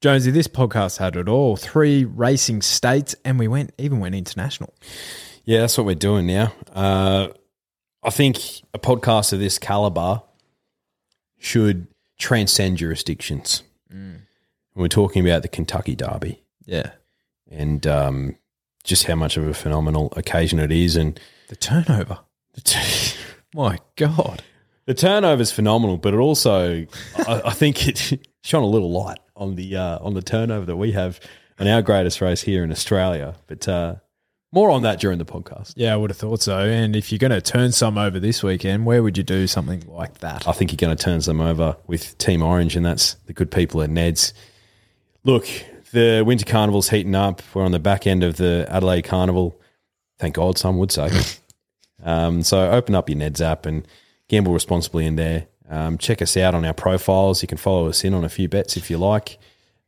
Jonesy, this podcast had it all. Three racing states, and we went even went international. Yeah, that's what we're doing now. Uh, I think a podcast of this caliber should transcend jurisdictions. We're talking about the Kentucky Derby Yeah. and um, just how much of a phenomenal occasion it is, and The turnover. My God. the turnover is phenomenal. But it also, I, I think it shone a little light on the uh, on the turnover that we have in our greatest race here in Australia. But uh, more on that during the podcast. Yeah, I would have thought so. And if you're going to turn some over this weekend, where would you do something like that? I think you're going to turn some over with Team Orange, and that's the good people at Ned's. Look, the Winter Carnival's heating up. We're on the back end of the Adelaide Carnival. Thank God, some would say. um, so open up your Ned's app and gamble responsibly in there. Um, check us out on our profiles. You can follow us in on a few bets if you like.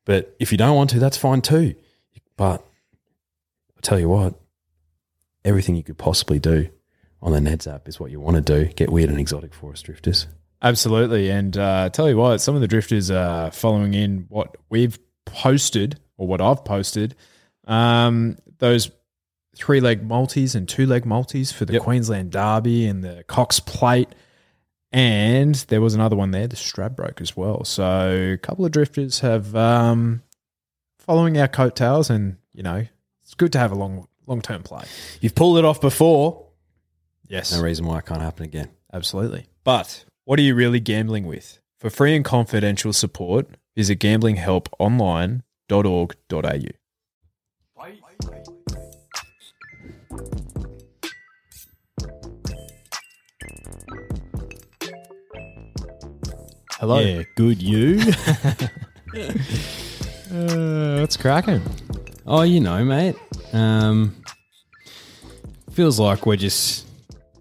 But if you don't want to, that's fine too. But I tell you what, everything you could possibly do on the Ned's app is what you want to do. Get weird and exotic for us, drifters. Absolutely. And uh, tell you what, some of the drifters are following in what we've posted or what I've posted. Um, those three leg multis and two leg multis for the Yep. Queensland Derby and the Cox Plate. And there was another one there, the Stradbroke as well. So a couple of drifters have um, following our coattails, and you know it's good to have a long long term play. You've pulled it off before. Yes, No reason why it can't happen again. Absolutely. But what are you really gambling with? For free and confidential support, visit gamblinghelponline.org.au. Hello. Yeah, good you. Uh, what's cracking? oh, you know, mate. Um, feels like we're just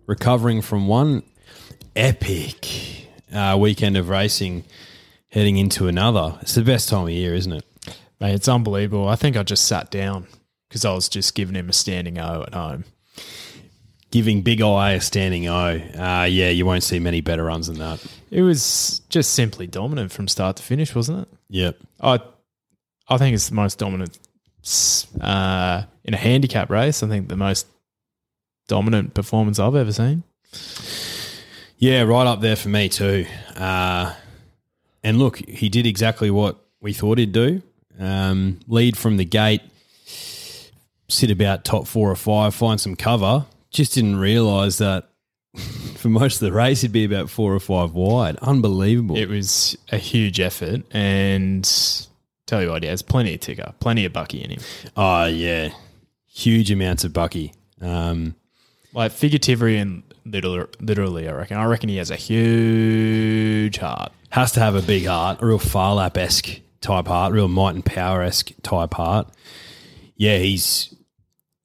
recovering from one epic uh, weekend of racing, heading into another. It's the best time of year, isn't it? Mate, it's unbelievable. I think I just sat down because I was just giving him a standing O at home. Giving Big Eye a standing O. Uh, yeah, you won't see many better runs than that. It was just simply dominant from start to finish, wasn't it? Yep. I I think it's the most dominant uh, in a handicap race. I think the most dominant performance I've ever seen. Yeah, right up there for me too. Uh, and look, he did exactly what we thought he'd do. Um, lead from the gate, sit about top four or five, find some cover. Just didn't realise that for most of the race he'd be about four or five wide. Unbelievable. It was a huge effort, and tell you what, he has plenty of ticker, plenty of bucky in him. oh yeah, huge amounts of bucky. Um, Like figuratively and literally, literally, I reckon. I reckon he has a huge heart. has to have a big heart, a real Phar Lap esque type heart, real might and power esque type heart. Yeah, he's.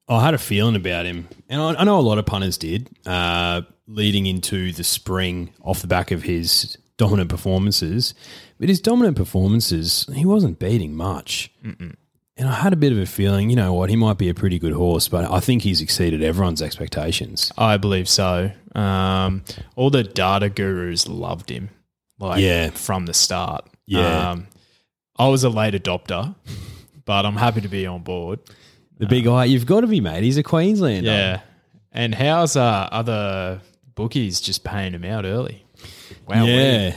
I had a feeling about him, and I, I know a lot of punters did, uh, leading into the spring off the back of his dominant performances. But his dominant performances, he wasn't beating much. And I had a bit of a feeling, you know what, he might be a pretty good horse, but I think he's exceeded everyone's expectations. I believe so. Um, all the data gurus loved him, like Yeah. from the start. Yeah. um, I was a late adopter, but I'm happy to be on board. The big eye, you've got to be, mate. He's a Queenslander. Yeah, and how's uh, other bookies just paying him out early? Wow, yeah.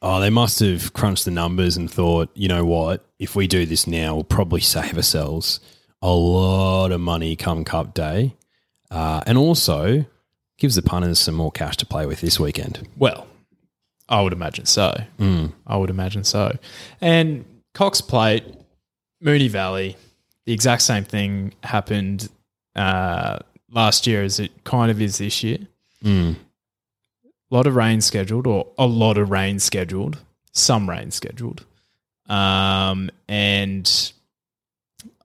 Oh, they must have crunched the numbers and thought, you know what? If we do this now, we'll probably save ourselves a lot of money come Cup Day, uh, and also gives the punters some more cash to play with this weekend. Well, I would imagine so. I would imagine so. And Cox Plate, Moonee Valley, the exact same thing happened uh, last year as it kind of is this year. Mm. A lot of rain scheduled, or a lot of rain scheduled, some rain scheduled. Um, and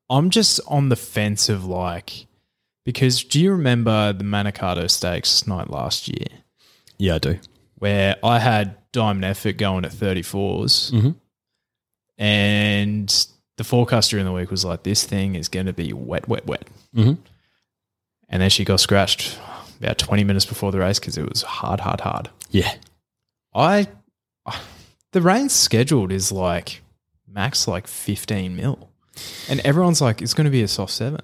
I'm just on the fence of like, because do you remember the Manikato Stakes night last year? Yeah, I do. where I had Diamond Effort going at 34s. Mhm. And the forecast during the week was like, this thing is going to be wet, wet, wet. Mhm. And then she got scratched about 20 minutes before the race because it was hard, hard, hard. Yeah. I, the rain scheduled is like max like 15 mil. And everyone's like, it's going to be a soft seven.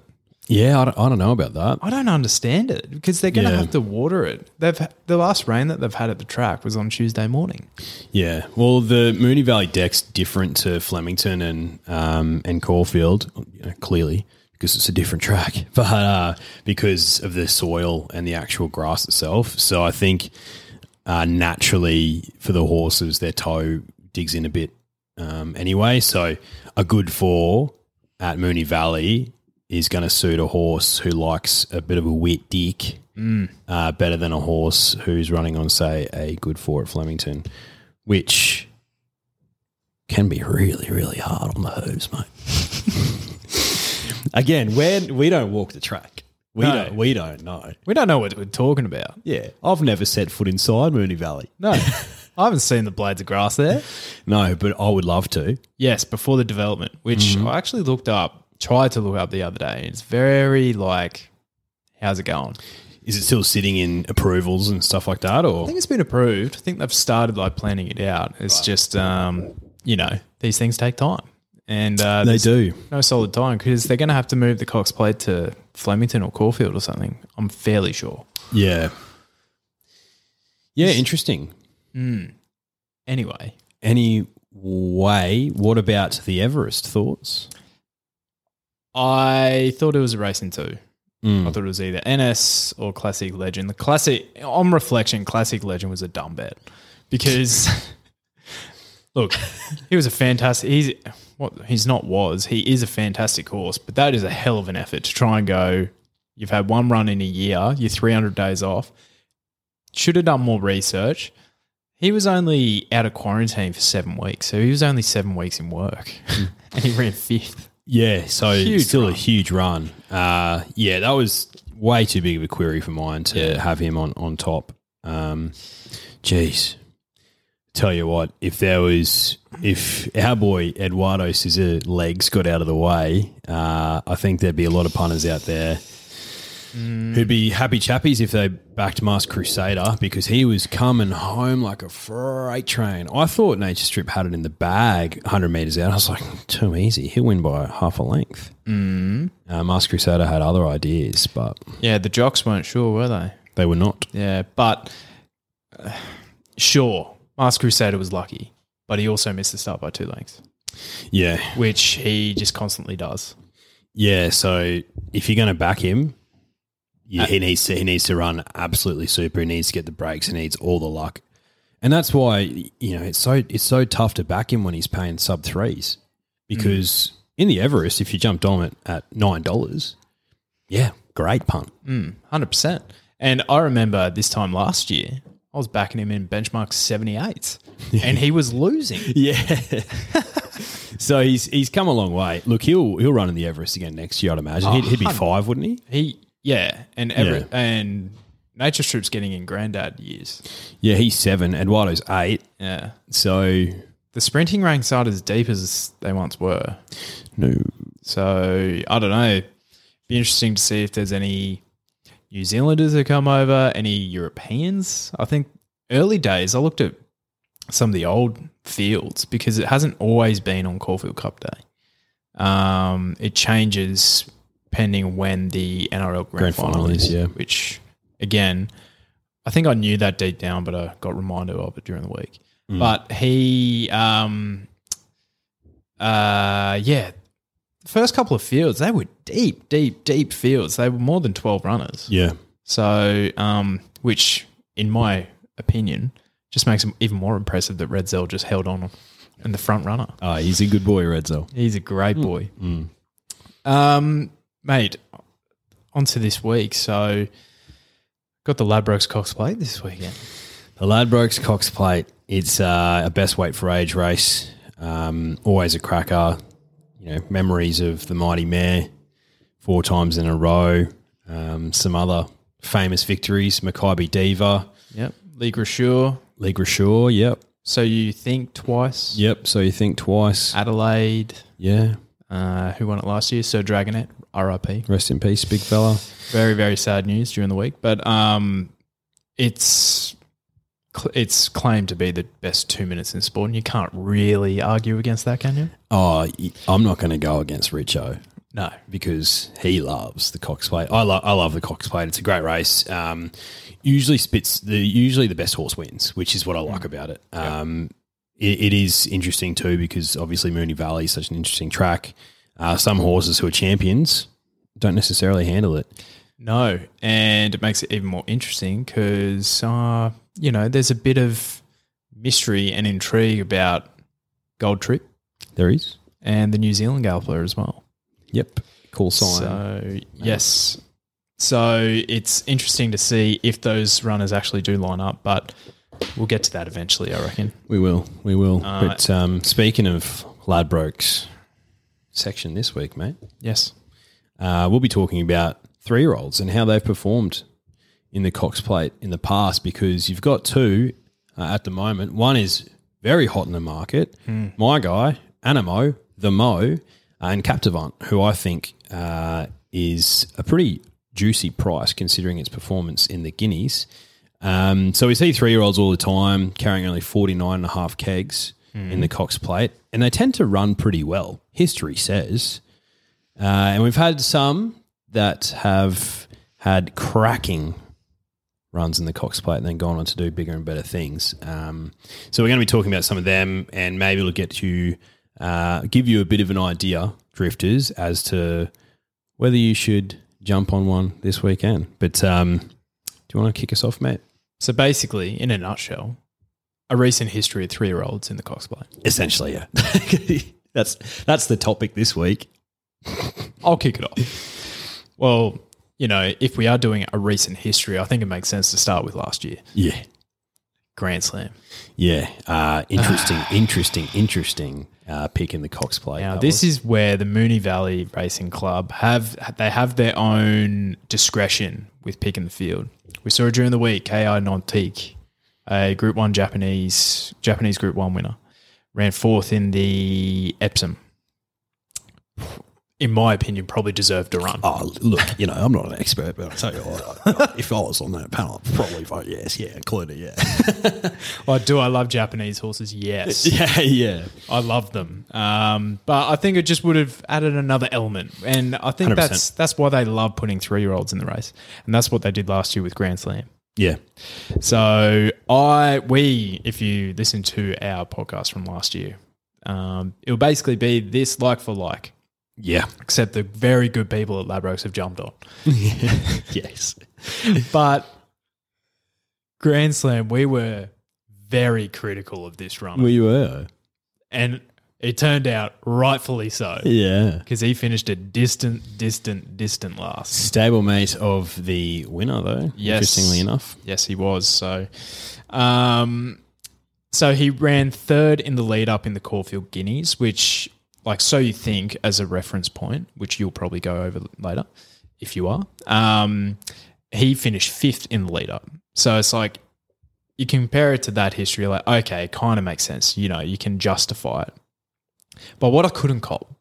Yeah, I don't, I don't know about that. I don't understand it because they're going to Yeah. have to water it. They've the last rain that they've had at the track was on Tuesday morning. Yeah, well, the Moonee Valley deck's different to Flemington and um, and Caulfield, you know, clearly because it's a different track, but uh, because of the soil and the actual grass itself. So I think uh, naturally for the horses, their toe digs in a bit um, anyway. So a good four at Moonee Valley is going to suit a horse who likes a bit of a wet dick uh, better than a horse who's running on, say, a good four at Flemington, which can be really, really hard on the hooves, mate. Again, when we don't walk the track, we No. don't. We don't know. We don't know what we're talking about. Yeah, I've never set foot inside Moonee Valley. No, I haven't seen the blades of grass there. No, but I would love to. Yes, before the development, which I actually looked up, tried to look up the other day. It's very like, how's it going? Is it still sitting in approvals and stuff like that, or I think it's been approved. I think they've started like planning it out. It's just, um, you know, these things take time, and uh, they do? no solid time because they're going to have to move the Cox Plate to Flemington or Caulfield or something. I'm fairly sure. Yeah, yeah. Interesting. Anyway, Anyway, what about the Everest thoughts? I thought it was a racing two. Mm. I thought it was either NS or Classique Legend. The Classic, on reflection, Classique Legend was a dumb bet because, look, he was a fantastic. He's what he's not was. He is a fantastic horse, but that is a hell of an effort to try and go. You've had one run in a year. You're 300 days off. Should have done more research. He was only out of quarantine for seven weeks, so he was only seven weeks in work, and he ran fifth. Yeah, so Huge still run. a huge run. Uh, yeah, that was way too big of a query for mine to Yeah. have him on on top. Um, geez, tell you what, if there was, if our boy Eduardo Scissor legs got out of the way, uh, I think there'd be a lot of punters out there who'd be happy chappies if they backed Mask Crusader because he was coming home like a freight train. I thought Nature Strip had it in the bag 100 metres out. I was like, too easy. He'll win by half a length. Mm. Uh, Mask Crusader had other ideas, but Yeah, the jocks weren't sure, were they? they were not. Yeah, but uh, sure, Mask Crusader was lucky, but he also missed the start by two lengths, Yeah. which he just constantly does. Yeah. So if you're going to back him, yeah, he needs to he needs to run absolutely super. He needs to get the breaks. He needs all the luck, and that's why you know it's so it's so tough to back him when he's paying sub threes because mm. in the Everest, if you jumped on it at nine dollars, yeah, great punt. Mm, hundred percent. And I remember this time last year, I was backing him in benchmark seventy eight, and he was losing. Yeah. so he's he's come a long way. Look, he'll he'll run in the Everest again next year. I'd imagine he'd, he'd be five, wouldn't he? He yeah, and Everett and Nature Strip's getting in granddad years. Yeah, he's seven. Eduardo's eight. Yeah, So the sprinting ranks aren't as deep as they once were. no. So I don't know. Be interesting to see if there's any New Zealanders that come over, any Europeans. I think early days I looked at some of the old fields because it hasn't always been on Caulfield Cup Day. Um, it changes depending when the NRL Grand, Grand Final, Final is. yeah. Which again, I think I knew that deep down, but I got reminded of it during the week. But he, um, uh, yeah, the first couple of fields, they were deep, deep, deep fields. They were more than 12 runners. Yeah. So, um, which, in my opinion, just makes it even more impressive that Redzel just held on in the front runner. Oh, he's a good boy, Redzo. He's a great boy. Um, mate, onto this week. So, got the Ladbrokes Cox Plate this weekend. The Ladbrokes Cox Plate. It's uh, a best weight for age race. Um, always a cracker. You know, memories of the mighty mare four times in a row. Um, some other famous victories. Makybe Diva, Yep. Lys Gracieux. Lys Gracieux. Yep, So you think twice. yep. So you think twice. Adelaide. Yeah. Uh, who won it last year? Sir Dragonet. RIP. Rest in peace, big fella. Very, very sad news during the week. But um, it's it's claimed to be the best two minutes in sport, and you can't really argue against that, can you? Oh, I'm not going to go against Richo No. because he loves the Cox Plate. I love I love the Cox Plate. It's a great race. Um, usually spits the usually the best horse wins, which is what I like about it. Um, it, it is interesting too because obviously Moonee Valley is such an interesting track. Uh, some horses who are champions don't necessarily handle it. No, and it makes it even more interesting because uh, you know there's a bit of mystery and intrigue about Gold Trip There is. and the New Zealand Galloper as well. Yep. Cool sign. So yes, so it's interesting to see if those runners actually do line up, but we'll get to that eventually. I reckon. We will. We will. Uh, but um, speaking of Ladbrokes section this week, mate, Yes. uh, we'll be talking about three year olds and how they've performed in the Cox Plate in the past because you've got two uh, at the moment. One is very hot in the market. My guy, Anamoe, the Mo, and Captivant, who I think uh, is a pretty juicy price considering its performance in the Guineas. Um, so we see three year olds all the time carrying only 49 and a half kegs in the Cox Plate, and they tend to run pretty well, history says. Uh, and we've had some that have had cracking runs in the Cox Plate and then gone on to do bigger and better things. Um, so we're going to be talking about some of them, and maybe we'll get to uh, give you a bit of an idea, drifters, as to whether you should jump on one this weekend. But um, do you want to kick us off, mate? So basically, in a nutshell, a recent history of three year olds in the Cox Plate. Essentially, yeah. that's that's the topic this week. I'll kick it off. Well, you know, if we are doing a recent history, I think it makes sense to start with last year. Yeah. Grand Slam. Yeah, uh, interesting, interesting, interesting uh, pick in the Cox Plate. Now, this was. is where the Moonee Valley Racing Club have they have their own discretion with picking the field. We saw it during the week. Ki Nontique, a Group One Japanese Japanese Group One winner, ran fourth in the Epsom. In my opinion, probably deserved a run. Oh, look, you know, I'm not an expert, but I'll tell you what, if I was on that panel, I'd probably vote yes, yeah, including yeah. Oh, do I love Japanese horses? Yes. yeah, yeah. I love them. Um, but I think it just would have added another element. And I think 100%. that's that's why they love putting three year olds in the race. And that's what they did last year with Grand Slam. Yeah. So I we if you listen to our podcast from last year, um, it'll basically be this like for like. Yeah. Except the very good people at Ladbrokes have jumped on. yes. But Grand Slam, we were very critical of this run. We were. and it turned out rightfully so. Yeah. because he finished a distant, distant, distant last. Stablemate of the winner, though. Yes. Interestingly enough. Yes, he was. So, um, so he ran third in the lead up in the Caulfield Guineas, which, like, so you think as a reference point, which you'll probably go over later if you are. Um, he finished fifth in the lead up. So it's like you compare it to that history, like, okay, it kind of makes sense. You know, you can justify it. But what I couldn't cop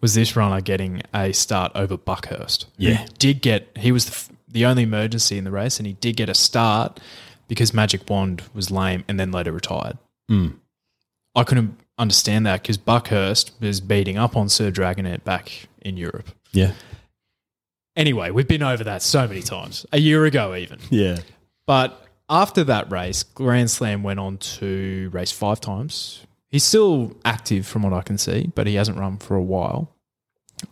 was this runner getting a start over Buckhurst. Yeah. did get, he was the, f- the only emergency in the race, and he did get a start because Magic Wand was lame and then later retired. Mm. I couldn't understand that because Buckhurst was beating up on Sir Dragonet back in Europe. Yeah. Anyway, we've been over that so many times, a year ago even. Yeah. But after that race, Grand Slam went on to race five times. He's still active from what I can see, but he hasn't run for a while.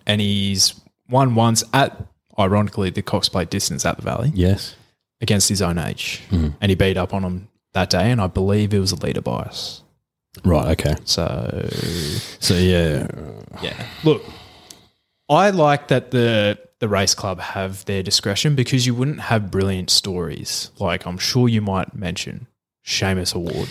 And he's won once at, ironically, the Cox Plate distance at the Valley Yes. against his own age. Mm-hmm. And he beat up on him that day, and I believe it was a leader bias. Right. Okay. So, So, yeah. yeah. Look, I like that the the race club have their discretion because you wouldn't have brilliant stories. Like I'm sure you might mention Shamus Award.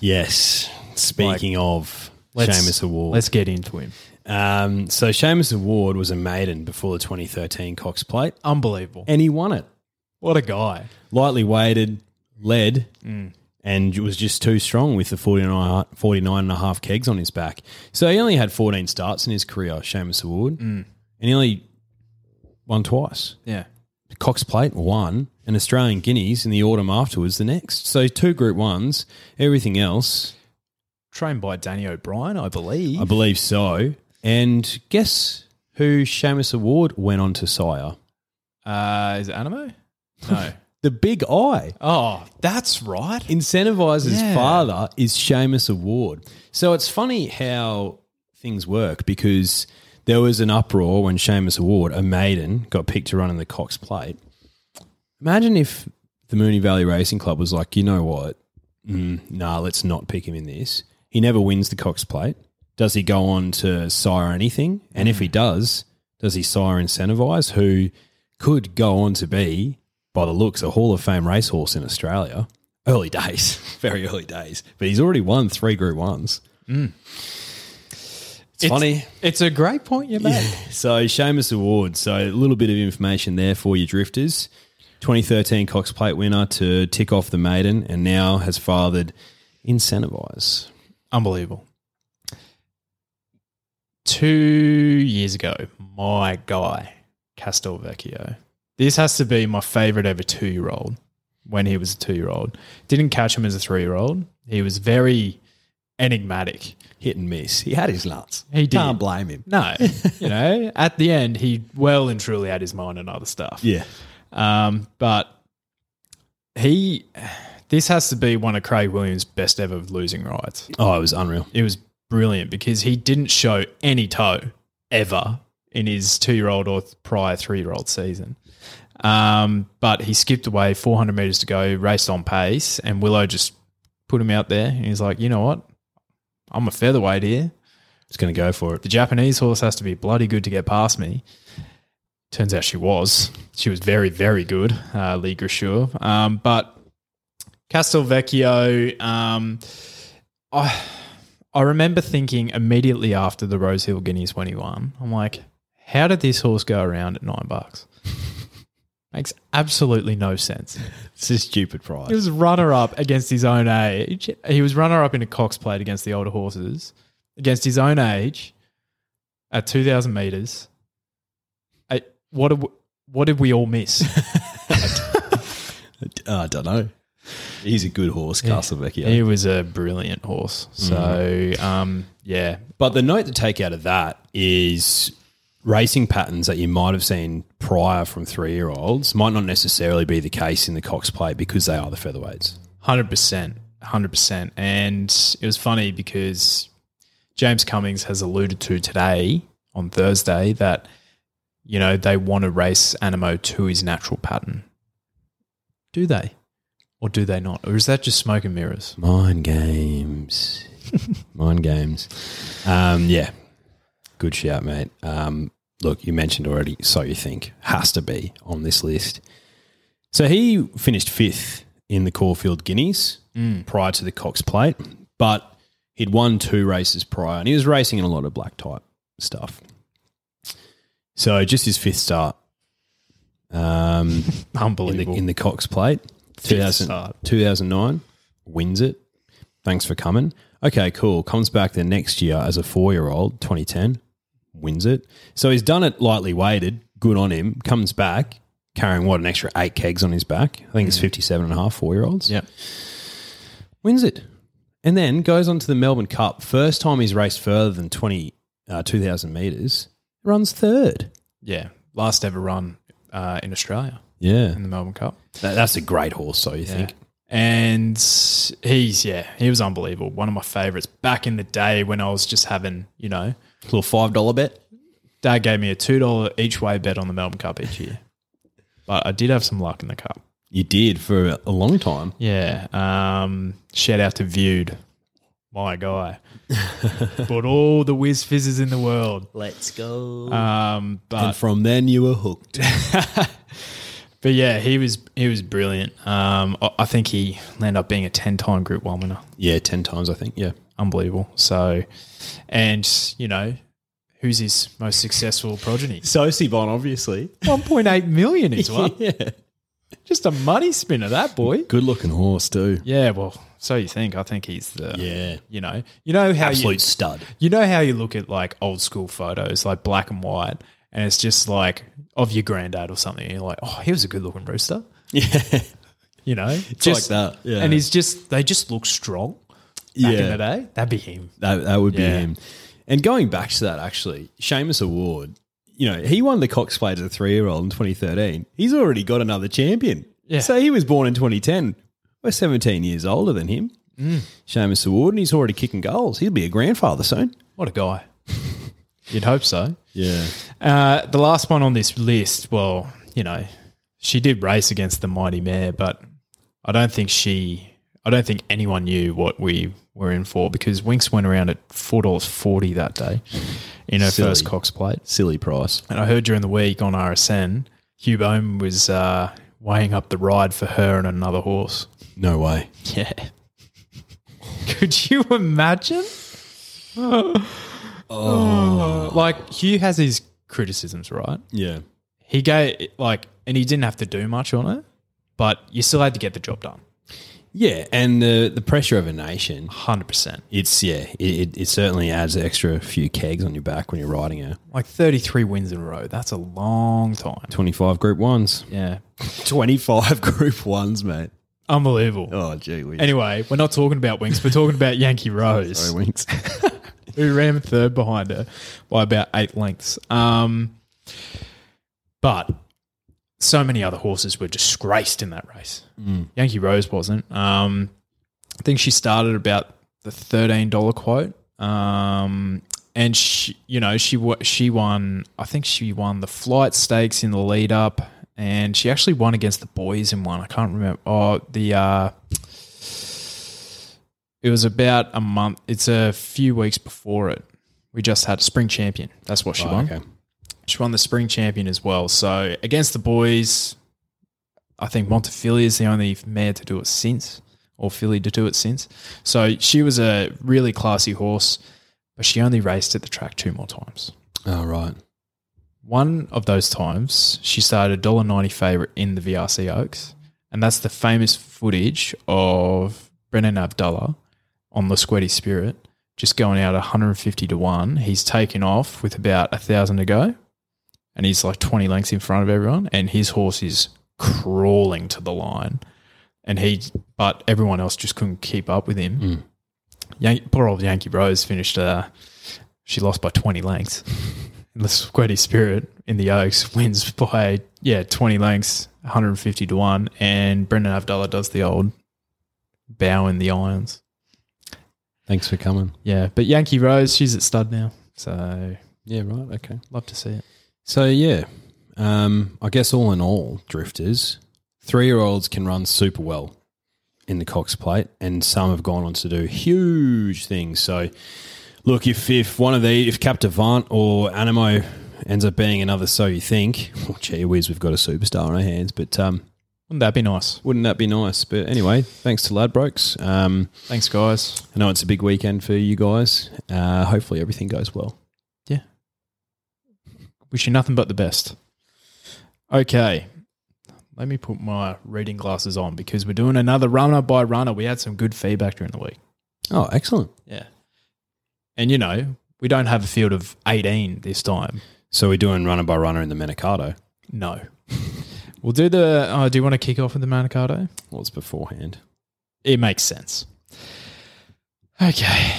Yes. Speaking of Let's- Shamus Award. Let's get into him. Um, so, Shamus Award was a maiden before the 2013 Cox Plate, Unbelievable. and he won it. What a guy. lightly weighted, led, and was just too strong with the 49, 49 and a half kegs on his back. So he only had 14 starts in his career, Shamus Award, and he only won twice. Yeah. Cox Plate, one, and Australian Guineas in the autumn afterwards the next. So two Group Ones, everything else, Trained by Danny O'Brien, I believe. I believe so. And guess who Shamus Award went on to sire? Uh, is it Anamoe? No. The Big Eye. oh, that's right. Incentivise's Yeah. father is Shamus Award. So it's funny how things work because there was an uproar when Shamus Award, a maiden, got picked to run in the Cox Plate. Imagine if the Moonee Valley Racing Club was like, you know what? Mm, nah, let's not pick him in this. He never wins the Cox Plate. Does he go on to sire anything? And if he mm. does, does he sire Incentivise, who could go on to be, by the looks, a Hall of Fame racehorse in Australia? Early days, very early days. But he's already won three Group Ones. Mm. It's, funny. It's a great point you made. So Shamus Award. So a little bit of information there for you drifters. 2013 Cox Plate winner to tick off the maiden, and now has fathered Incentivise. Unbelievable. Two years ago, my guy, Castelvecchio. This has to be my favorite ever two year old when he was a two year old. Didn't catch him as a three year old. He was very enigmatic. Hit and miss. He had his nuts. He did. Can't blame him. No, you know, at the end, he well and truly had his mind on other stuff. Yeah. Um, but he, this has to be one of Craig Williams' best ever losing rides. Oh, it was unreal. It was brilliant because he didn't show any toe ever in his two year old or prior three year old season. Um, but he skipped away 400 meters to go, raced on pace, and Willow just put him out there. And he's like, you know what? I'm a featherweight here. It's going to go for it. The Japanese horse has to be bloody good to get past me. Turns out she was. She was very, very good, uh, Lys Gracieux. Um, but Castelvecchio, um, I, I remember thinking immediately after the Rosehill Guineas when he won, I'm like, how did this horse go around at nine bucks? Makes absolutely no sense. It's a stupid prize. He was runner up against his own age. He was runner up in a Cox plate against the older horses, against his own age, at two thousand meters. I, what what did we all miss? I don't know. He's a good horse, Castelvecchio. he was a brilliant horse. So um, yeah, But the note to take out of that is racing patterns that you might have seen prior from three year olds might not necessarily be the case in the Cox Plate because they are the featherweights. Hundred percent, hundred percent. And it was funny because James Cummings has alluded to today on Thursday that you know they want to race Anamoe to his natural pattern. Do they, or do they not, or is that just smoke and mirrors? Mind games. Mind games. Um, yeah. Good shout, mate. Um, look, you mentioned already, so you think, has to be on this list. So he finished fifth in the Caulfield Guineas prior to the Cox Plate, but he'd won two races prior and he was racing in a lot of black type stuff. So just his fifth start um, in, the, Unbelievable. in the Cox Plate, 2000, start. 2009, wins it. Thanks for coming. Okay, cool. Comes back the next year as a four year old, 2010, wins it. So he's done it lightly weighted. Good on him. Comes back carrying what, an extra eight kegs on his back. I think it's 57 and a half four year olds. yeah, Wins it. And then goes on to the Melbourne Cup. First time he's raced further than 20, uh, 2,000 metres. Runs third. yeah. Last ever run uh, in Australia Yeah. in the Melbourne Cup. That, that's a great horse, so you think. And he's yeah, he was unbelievable. One of my favorites back in the day when I was just having, you know, a Little $5 bet. Dad gave me a two dollar each way bet on the Melbourne Cup each year. But I did have some luck in the cup. You did for a, a long time. Yeah. Um, shout out to Viewed, my guy. Bought all the whiz fizzes in the world. Let's go. Um, but and from then you were hooked. but yeah, he was he was brilliant. Um, I- think he ended up being a ten time Group One winner. yeah, 10 times, I think. Yeah. Unbelievable. So, and you know, who's his most successful progeny? Sosibon, obviously. One point eight million is one. yeah. Just a money spinner, that boy. Good looking horse, too. Yeah, well, so you think? I think he's the Yeah. You know, you know how Absolute you, stud. you know how you look at like old school photos, like black and white, and it's just like of your granddad or something. And you're like, oh, he was a good looking rooster. Yeah. You know, like just that, yeah. And he's just they just look strong. Back in Yeah. the day, that'd be him. That that would be Yeah. him. And going back to that, actually, Shamus Award, you know, he won the Cox Plate as a three year old in 2013. He's already got another champion. Yeah. So he was born in 2010. We're 17 years older than him. Mm. Shamus Award, and he's already kicking goals. He'll be a grandfather soon. What a guy. You'd hope so. Yeah. Uh, the last one on this list, well, you know, she did race against the mighty mare, but I don't think she, I don't think anyone knew what we were in for because Winx went around at four dollars forty that day in her Silly. first Cox plate. Silly price. And I heard during the week on RSN, Hugh Bowman was uh, weighing up the ride for her and another horse. No way. Yeah. Could you imagine? Oh. Like Hugh has his criticisms, right? Yeah. He gave like, and he didn't have to do much on it, but you still had to get the job done. Yeah. And the, the pressure of a nation, Hundred percent. it's, yeah, it, it, it certainly adds an extra few kegs on your back when you're riding a Like thirty-three wins in a row. That's a long time. 25 group ones. Yeah, 25 group ones, mate. unbelievable. Oh, gee whiz. Anyway, we're not talking about Winx. We're talking about Yankee Rose. Sorry, Winx. who ran third behind her by about eight lengths. Um, but so many other horses were disgraced in that race. Yankee Rose wasn't. Um, I think she started about the thirteen dollar quote. Um, and she, you know, she she won. I think she won the flight stakes in the lead up, and she actually won against the boys in one. I can't remember. Oh, the uh, it was about a month. It's a few weeks before it. We just had a spring champion. That's what she Oh, won. okay. She won the spring champion as well. So against the boys, I think Montefilia is the only mare to do it since, or filly to do it since. So she was a really classy horse, but she only raced at the track two more times. Oh, right. One of those times, she started a $1.90 favourite in the VRC Oaks. And that's the famous footage of Brenton Avdulla on Lasqueti Spirit just going out 150 to 1. He's taken off with about a 1,000 to go. And he's like 20 lengths in front of everyone. And his horse is crawling to the line. And he, but everyone else just couldn't keep up with him. Yan- poor old Yankee Rose finished, uh, she lost by 20 lengths. And Lasqueti Spirit in the Oaks wins by, yeah, 20 lengths, 150 to 1. And Brenton Avdulla does the old bow in the irons. Thanks for coming. Yeah, but Yankee Rose, she's at stud now. So Yeah, right. Okay. love to see it. So, yeah, um, I guess all in all, drifters, three year olds can run super well in the Cox plate, and some have gone on to do huge things. So, look, if, if one of the, if Captivant or Anamoe ends up being another So You Think, well, gee whiz, we've got a superstar on our hands, but um, Wouldn't that be nice? wouldn't that be nice? But anyway, thanks to Ladbrokes. Um, Thanks, guys. I know it's a big weekend for you guys. Uh, hopefully, everything goes well. Yeah. Wish you nothing but the best. Okay. Let me put my reading glasses on because we're doing another runner by runner. We had some good feedback during the week. Oh, excellent. Yeah. And you know, we don't have a field of 18 this time. So we're doing runner by runner in the Manikato. No. we'll do the. Oh, do you want to kick off with the Manikato? Well, it's beforehand. It makes sense. Okay.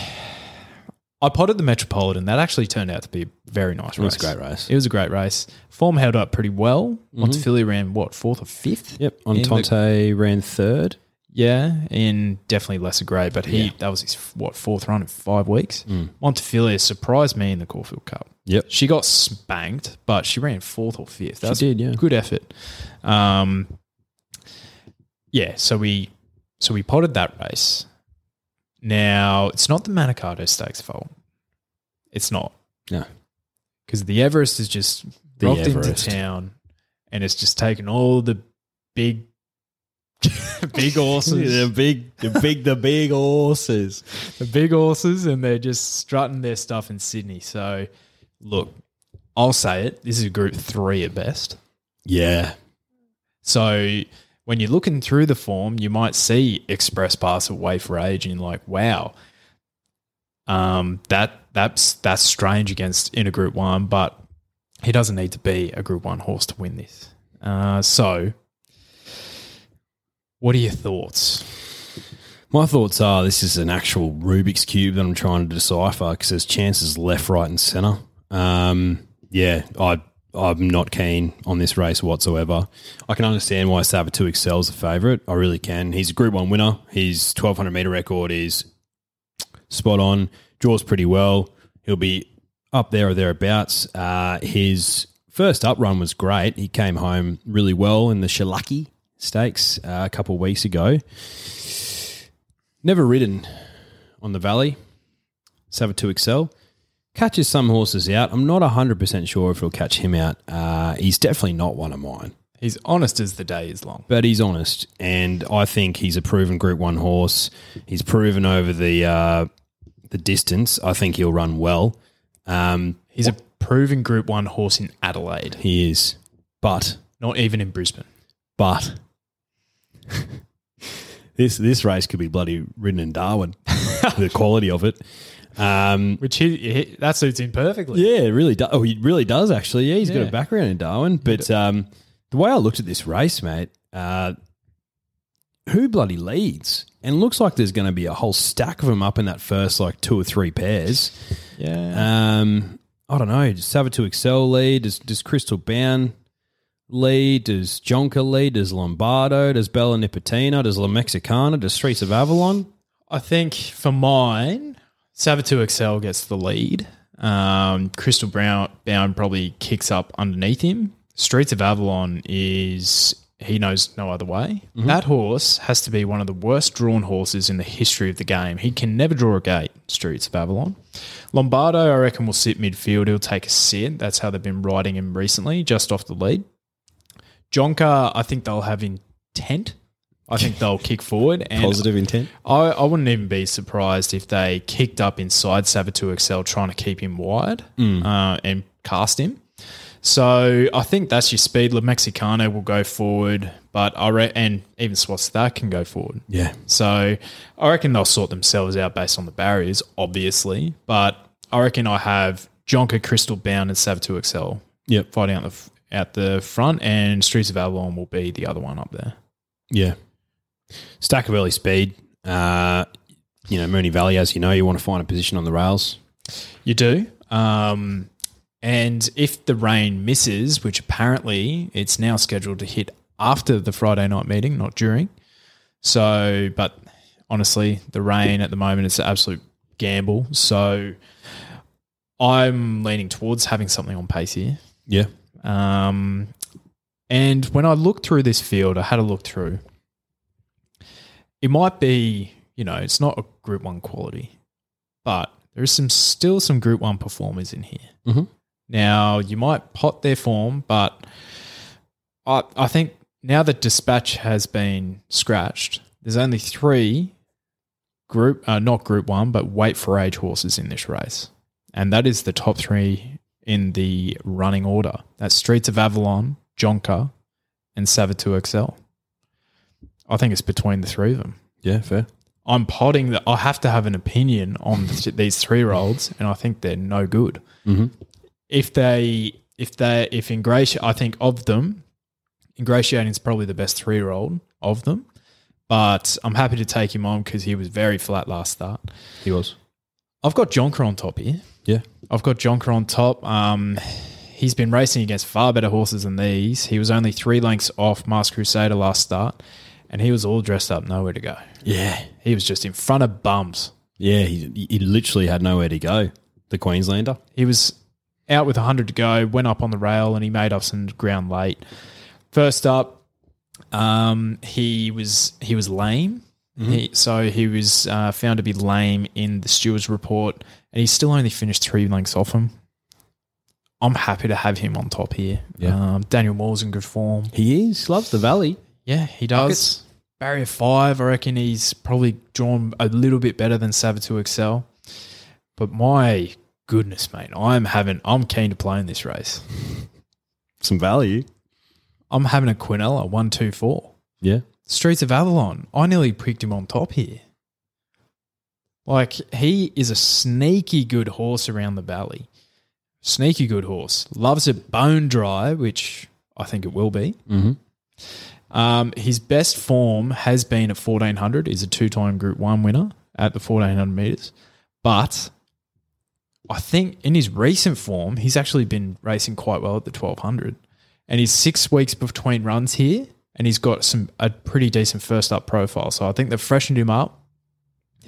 I potted the Metropolitan. That actually turned out to be a very nice It was race. a great race. It was a great race. Form held up pretty well. Mm-hmm. Montefilia ran, what, fourth or fifth? Yep. In the- ran third. Yeah, in definitely lesser grade, but he Yeah. that was his what fourth run in five weeks. Montefilia surprised me in the Caulfield Cup. Yep. She got spanked, but she ran fourth or fifth. That's did, yeah. good effort. Um, yeah, so we so we potted that race. Now it's not the Manikato Stakes fault. It's not No. because the Everest is just The rocked Everest. into town, and it's just taken all the big, big horses, the big, the big, the big horses. the big horses, and they're just strutting their stuff in Sydney. So, look, I'll say it. This is a Group Three at best. Yeah. So when you're looking through the form, you might see Express Pass at Way for Age, and you're like, wow, um, that that's that's strange against in a Group One, but he doesn't need to be a Group One horse to win this. Uh, so What are your thoughts? My thoughts are this is an actual Rubik's cube that I'm trying to decipher because there's chances left, right, and centre. Um, yeah, I I'm not keen on this race whatsoever. I can understand why Savatoxl is the favourite. I really can. He's a Group One winner. His 1200 meter record is spot on. Draws pretty well. He'll be up there or thereabouts. Uh, his first up run was great. He came home really well in the Schillaci Stakes uh, a couple of weeks ago. Never ridden on the Valley. Savatoxl. Catches some horses out. I'm not 100% sure if he'll catch him out. Uh, he's definitely not one of mine, He's honest as the day is long. but he's honest. And I think he's a proven Group 1 horse. He's proven over the, uh, the distance. I think he'll run well. Um, He's a proven Group One horse in Adelaide, he is. But not even in Brisbane. But this this race could be bloody ridden in Darwin. the quality of it. Um, Which he, he that suits him perfectly. yeah, it really does. Oh, he really does actually. Yeah, he's got a background in Darwin. But um, the way I looked at this race, mate, uh, who bloody leads? And looks like there's going to be a whole stack of them up in that first like two or three pairs. Yeah. Um, I don't know. Does Savatoxl lead? Does, does Crystal Bound lead? Does Jonker lead? Does Lombardo? Does Bella Nipotina? Does La Mexicana? Does Streets of Avalon? I think for mine, Savatoxl gets the lead. Um, Crystal Brown Bound probably kicks up underneath him. Streets of Avalon is he knows no other way. That horse has to be one of the worst drawn horses in the history of the game. He can never draw a gate. Streets of Avalon. Lombardo, I reckon, will sit midfield. He'll take a sit. That's how they've been riding him recently, just off the lead. Jonker, I think they'll have intent. I think they'll kick forward and Positive intent. I, I wouldn't even be surprised if they kicked up inside Savatoxl trying to keep him wide uh, and cast him. So I think that's your speed. La Mexicano will go forward, but I re- and even Swats can go forward. Yeah. So I reckon they'll sort themselves out based on the barriers, obviously. But I reckon I have Jonker, Crystal Bound, and Savatoxl Yep. fighting out the f- at the front, and Streets of Avalon will be the other one up there. Yeah. Stack of early speed. Uh, you know, Moonee Valley, as you know, you want to find a position on the rails. You do. Um, and if the rain misses, which apparently it's now scheduled to hit after the Friday night meeting, not during. So, but honestly, the rain at the moment is an absolute gamble. So I'm leaning towards having something on pace here. Yeah. Um, and when I looked through this field, I had a look through. It might be, you know, it's not a Group One quality, but there is some still some Group One performers in here. Mhm. Now you might pot their form, but I I think now that Dispatch has been scratched, there's only three group, uh, not Group One, but weight for age horses in this race, and that is the top three in the running order. That's Streets of Avalon, Jonker, and Savatoxl. I think it's between the three of them. Yeah, fair. I'm potting that I have to have an opinion on th- these three year olds, and I think they're no good. Mhm. If they, if they, if Ingratiate, I think of them, Ingratiating is probably the best three year old of them. But I'm happy to take him on because he was very flat last start. He was. I've got Jonker on top here. Yeah. I've got Jonker on top. Um, he's been racing against far better horses than these. He was only three lengths off Mask Crusader last start, and he was all dressed up, nowhere to go. Yeah. He was just in front of bums. Yeah, he, he literally had nowhere to go. The Queenslander. He was out with 100 to go, went up on the rail, and he made up some ground late. First up, um, he was he was lame. He, so he was uh, found to be lame in the stewards report, and he's still only finished three lengths off him. I'm happy to have him on top here. Yeah. Um, Daniel Moor's in good form. He is. Loves the Valley. Yeah, he does. Barrier five, I reckon he's probably drawn a little bit better than Savatoxl. But my goodness, mate, I'm having I'm keen to play in this race. Some value. I'm having a Quinella one two four. Yeah. Streets of Avalon. I nearly picked him on top here. Like he is a sneaky good horse around the valley. Sneaky good horse. Loves it bone dry, which I think it will be. Mm-hmm. Um, his best form has been at 1400. He's a two-time Group One winner at the 1400 meters, but I think in his recent form, he's actually been racing quite well at the 1200. And he's six weeks between runs here, and he's got some a pretty decent first up profile. So I think they've freshened him up.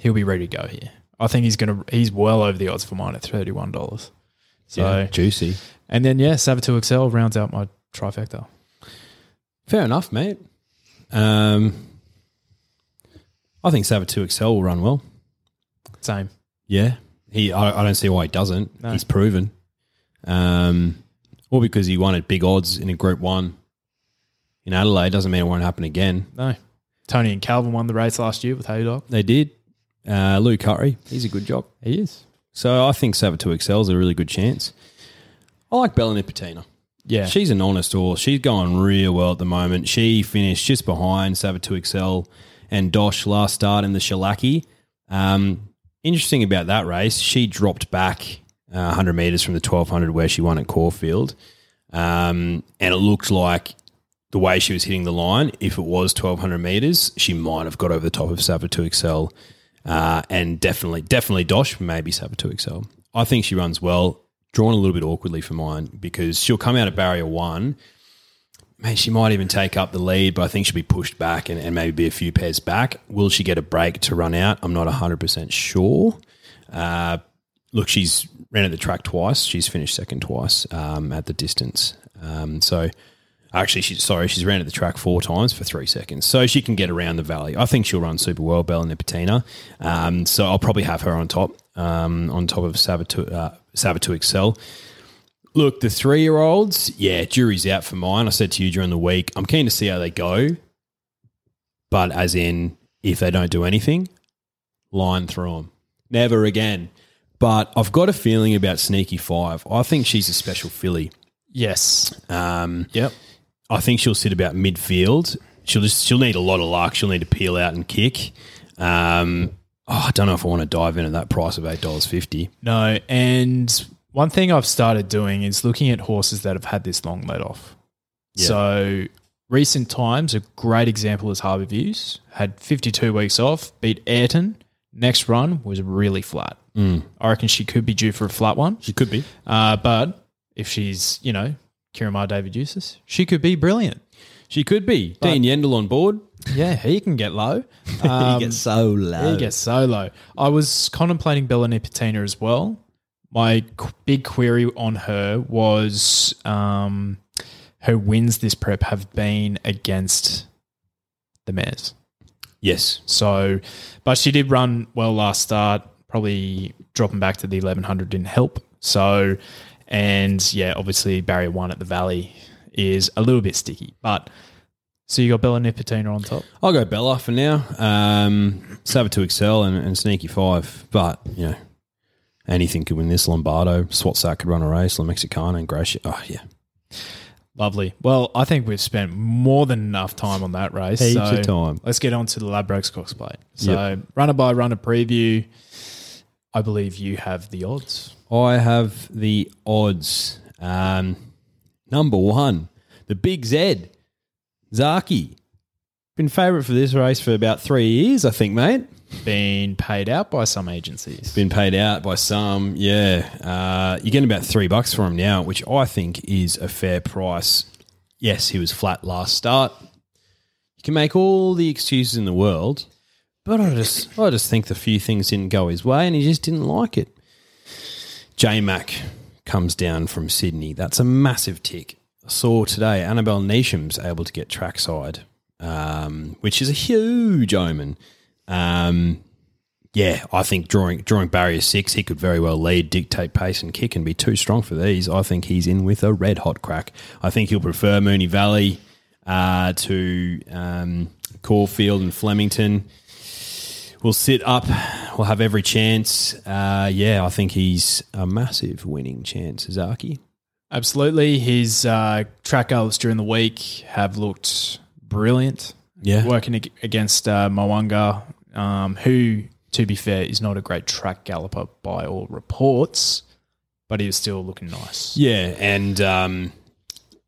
He'll be ready to go here. I think he's gonna he's well over the odds for mine at thirty one dollars. So yeah, juicy. and then yeah, Savatoxl rounds out my trifecta. Fair enough, mate. Um, I think Savatoxl will run well. Same. Yeah, he. I, I don't see why he doesn't. No. He's proven. Um, or because he won at big odds in a Group One in Adelaide doesn't mean it won't happen again. No. Tony and Calvin won the race last year with Haydock. They did. Uh, Lou Curry, he's a good job. He is. So I think Savatoxl is a really good chance. I like Bella Nipotina. Yeah. She's an honest horse. She's going real well at the moment. She finished just behind Savatoxl and Dosh last start in the Schillaci. Um, interesting about that race, she dropped back uh, 100 metres from the 1200 where she won at Caulfield. Um, and it looked like the way she was hitting the line, if it was 1200 metres, she might have got over the top of Savatoxl. Uh, and definitely, definitely Dosh, maybe Savatoxl. I think she runs well drawn a little bit awkwardly for mine because she'll come out of barrier one. Man, she might even take up the lead, but I think she'll be pushed back and, and maybe be a few pairs back. Will she get a break to run out? I'm not 100% sure. Uh, look, she's ran at the track twice. She's finished second twice um, at the distance. Um, so actually, she's sorry, she's ran at the track four times for three seconds. So she can get around the valley. I think she'll run super well, Bella Nipotina. Um, so I'll probably have her on top, um, on top of Savitu, uh, Excel. Look, the three year olds, yeah, jury's out for mine. I said to you during the week, I'm keen to see how they go. But as in, if they don't do anything, line through them. Never again. But I've got a feeling about Sneaky Five. I think she's a special filly. Yes. Um, Yep. I think she'll sit about midfield. She'll just she'll need a lot of luck. She'll need to peel out and kick. Um, oh, I don't know if I want to dive in at that price of eight dollars fifty. No. And one thing I've started doing is looking at horses that have had this long let off. Yeah. So recent times, a great example is Harbour Views. Had 52 weeks off, beat Ayrton. Next run was really flat. I reckon she could be due for a flat one. She could be. Uh, but if she's, you know, Ciaron Maher David Eustace, she could be brilliant. She could be. Dean Yendall on board. Yeah, he can get low. Um, he gets so low. He gets so low. I was contemplating Bella Nipotina as well. My qu- big query on her was um, her wins this prep have been against the mares. Yes. So, but she did run well last start. Probably dropping back to the 1100 didn't help. So, and yeah, obviously barrier one at the Valley is a little bit sticky. But so you got Bella Nipotina on top. I'll go Bella for now. Um, Savatoxl and, and Sneaky Five. But, you know, anything could win this. Lombardo, Swats That could run a race. La Mexicana and Gracia. Oh, yeah. Lovely. Well, I think we've spent more than enough time on that race. Heaps so of time. Let's get on to the Ladbrokes Cox Plate. So, runner by runner preview. I believe you have the odds. I have the odds. Um, number one, the Big Z, Zaaki. Been favourite for this race for about three years, I think, mate. Been paid out by some agencies. Been paid out by some, yeah. Uh, you're getting about three bucks for him now, which I think is a fair price. Yes, he was flat last start. You can make all the excuses in the world, but I just, I just think the few things didn't go his way, and he just didn't like it. J Mac comes down from Sydney. That's a massive tick. I saw today Annabel Neasham's able to get trackside, um, which is a huge omen. Um, yeah, I think drawing drawing barrier six, he could very well lead, dictate pace, and kick, and be too strong for these. I think he's in with a red hot crack. I think he'll prefer Moonee Valley uh, to um, Caulfield and Flemington. We'll sit up. We'll have every chance. Uh, yeah, I think he's a massive winning chance, Zaaki. Absolutely. His uh, track goals during the week have looked brilliant. Yeah. Working ag- against uh, Mo'unga, um, who, to be fair, is not a great track galloper by all reports, but he was still looking nice. Yeah, and um,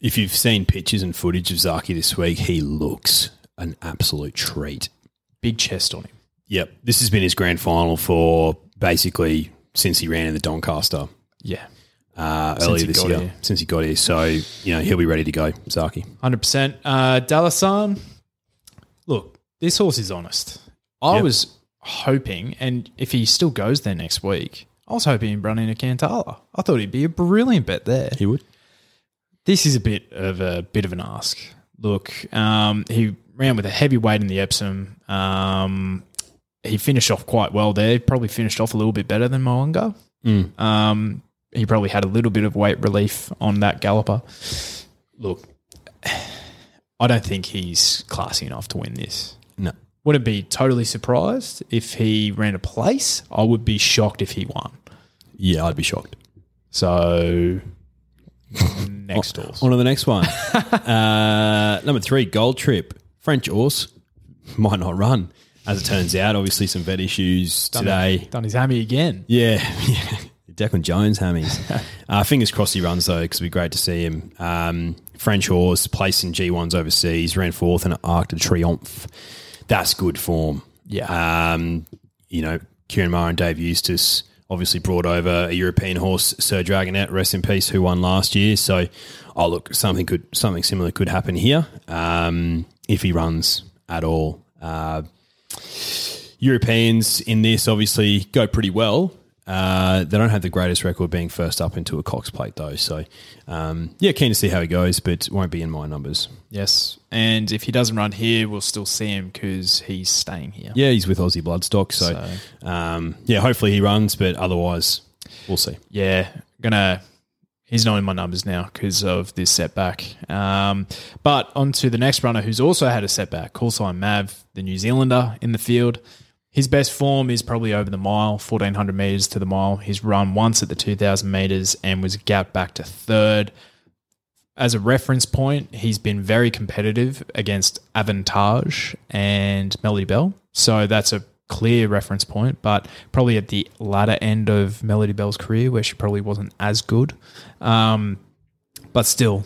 If you've seen pictures and footage of Zaaki this week, he looks an absolute treat. Big chest on him. Yep. This has been his grand final for basically since he ran in the Doncaster Yeah. uh, earlier this year. here. Since he got here. So, you know, he'll be ready to go, Zaaki. Hundred percent. Uh, Dalasan, look, this horse is honest. I Yep. was hoping, and if he still goes there next week, I was hoping he'd run into Cantala. I thought he'd be a brilliant bet there. He would. This is a bit of a bit of an ask. Look, um, he ran with a heavy weight in the Epsom. Um, he finished off quite well there. Probably finished off a little bit better than Mo'unga. Mm. Um, he probably had a little bit of weight relief on that galloper. Look, I don't think he's classy enough to win this. No. Wouldn't be totally surprised if he ran a place. I would be shocked if he won. Yeah, I'd be shocked. So next horse. On to the next one. uh, number three, Gold Trip. French horse might not run. As it turns out, obviously some vet issues today. Done his hammy again. Yeah, yeah. Declan Jones hammies. uh, fingers crossed he runs though, because it'd be great to see him. Um, French horse, placed in G1s overseas, ran fourth in Arc de Triomphe. That's good form. Yeah. Um, you know, Ciaron Maher and Dave Eustace obviously brought over a European horse, Sir Dragonet, rest in peace, who won last year. So, oh look, something could something similar could happen here um, if he runs at all. Uh, Europeans in this obviously go pretty well. Uh, they don't have the greatest record being first up into a Cox plate though. So, um, yeah, keen to see how he goes, but won't be in my numbers. Yes. And if he doesn't run here, we'll still see him because he's staying here. Yeah, he's with Aussie Bloodstock. So, Um, yeah, hopefully he runs, but otherwise, we'll see. Yeah. Gonna. He's not in my numbers now because of this setback. Um, but on to the next runner who's also had a setback, Callsign Mav, the New Zealander in the field. His best form is probably over the mile, 1400 metres to the mile. He's run once at the 2000 metres and was gapped back to third. As a reference point, he's been very competitive against Avantage and Melody Bell. So that's a clear reference point, but probably at the latter end of Melody Bell's career where she probably wasn't as good. Um, but still,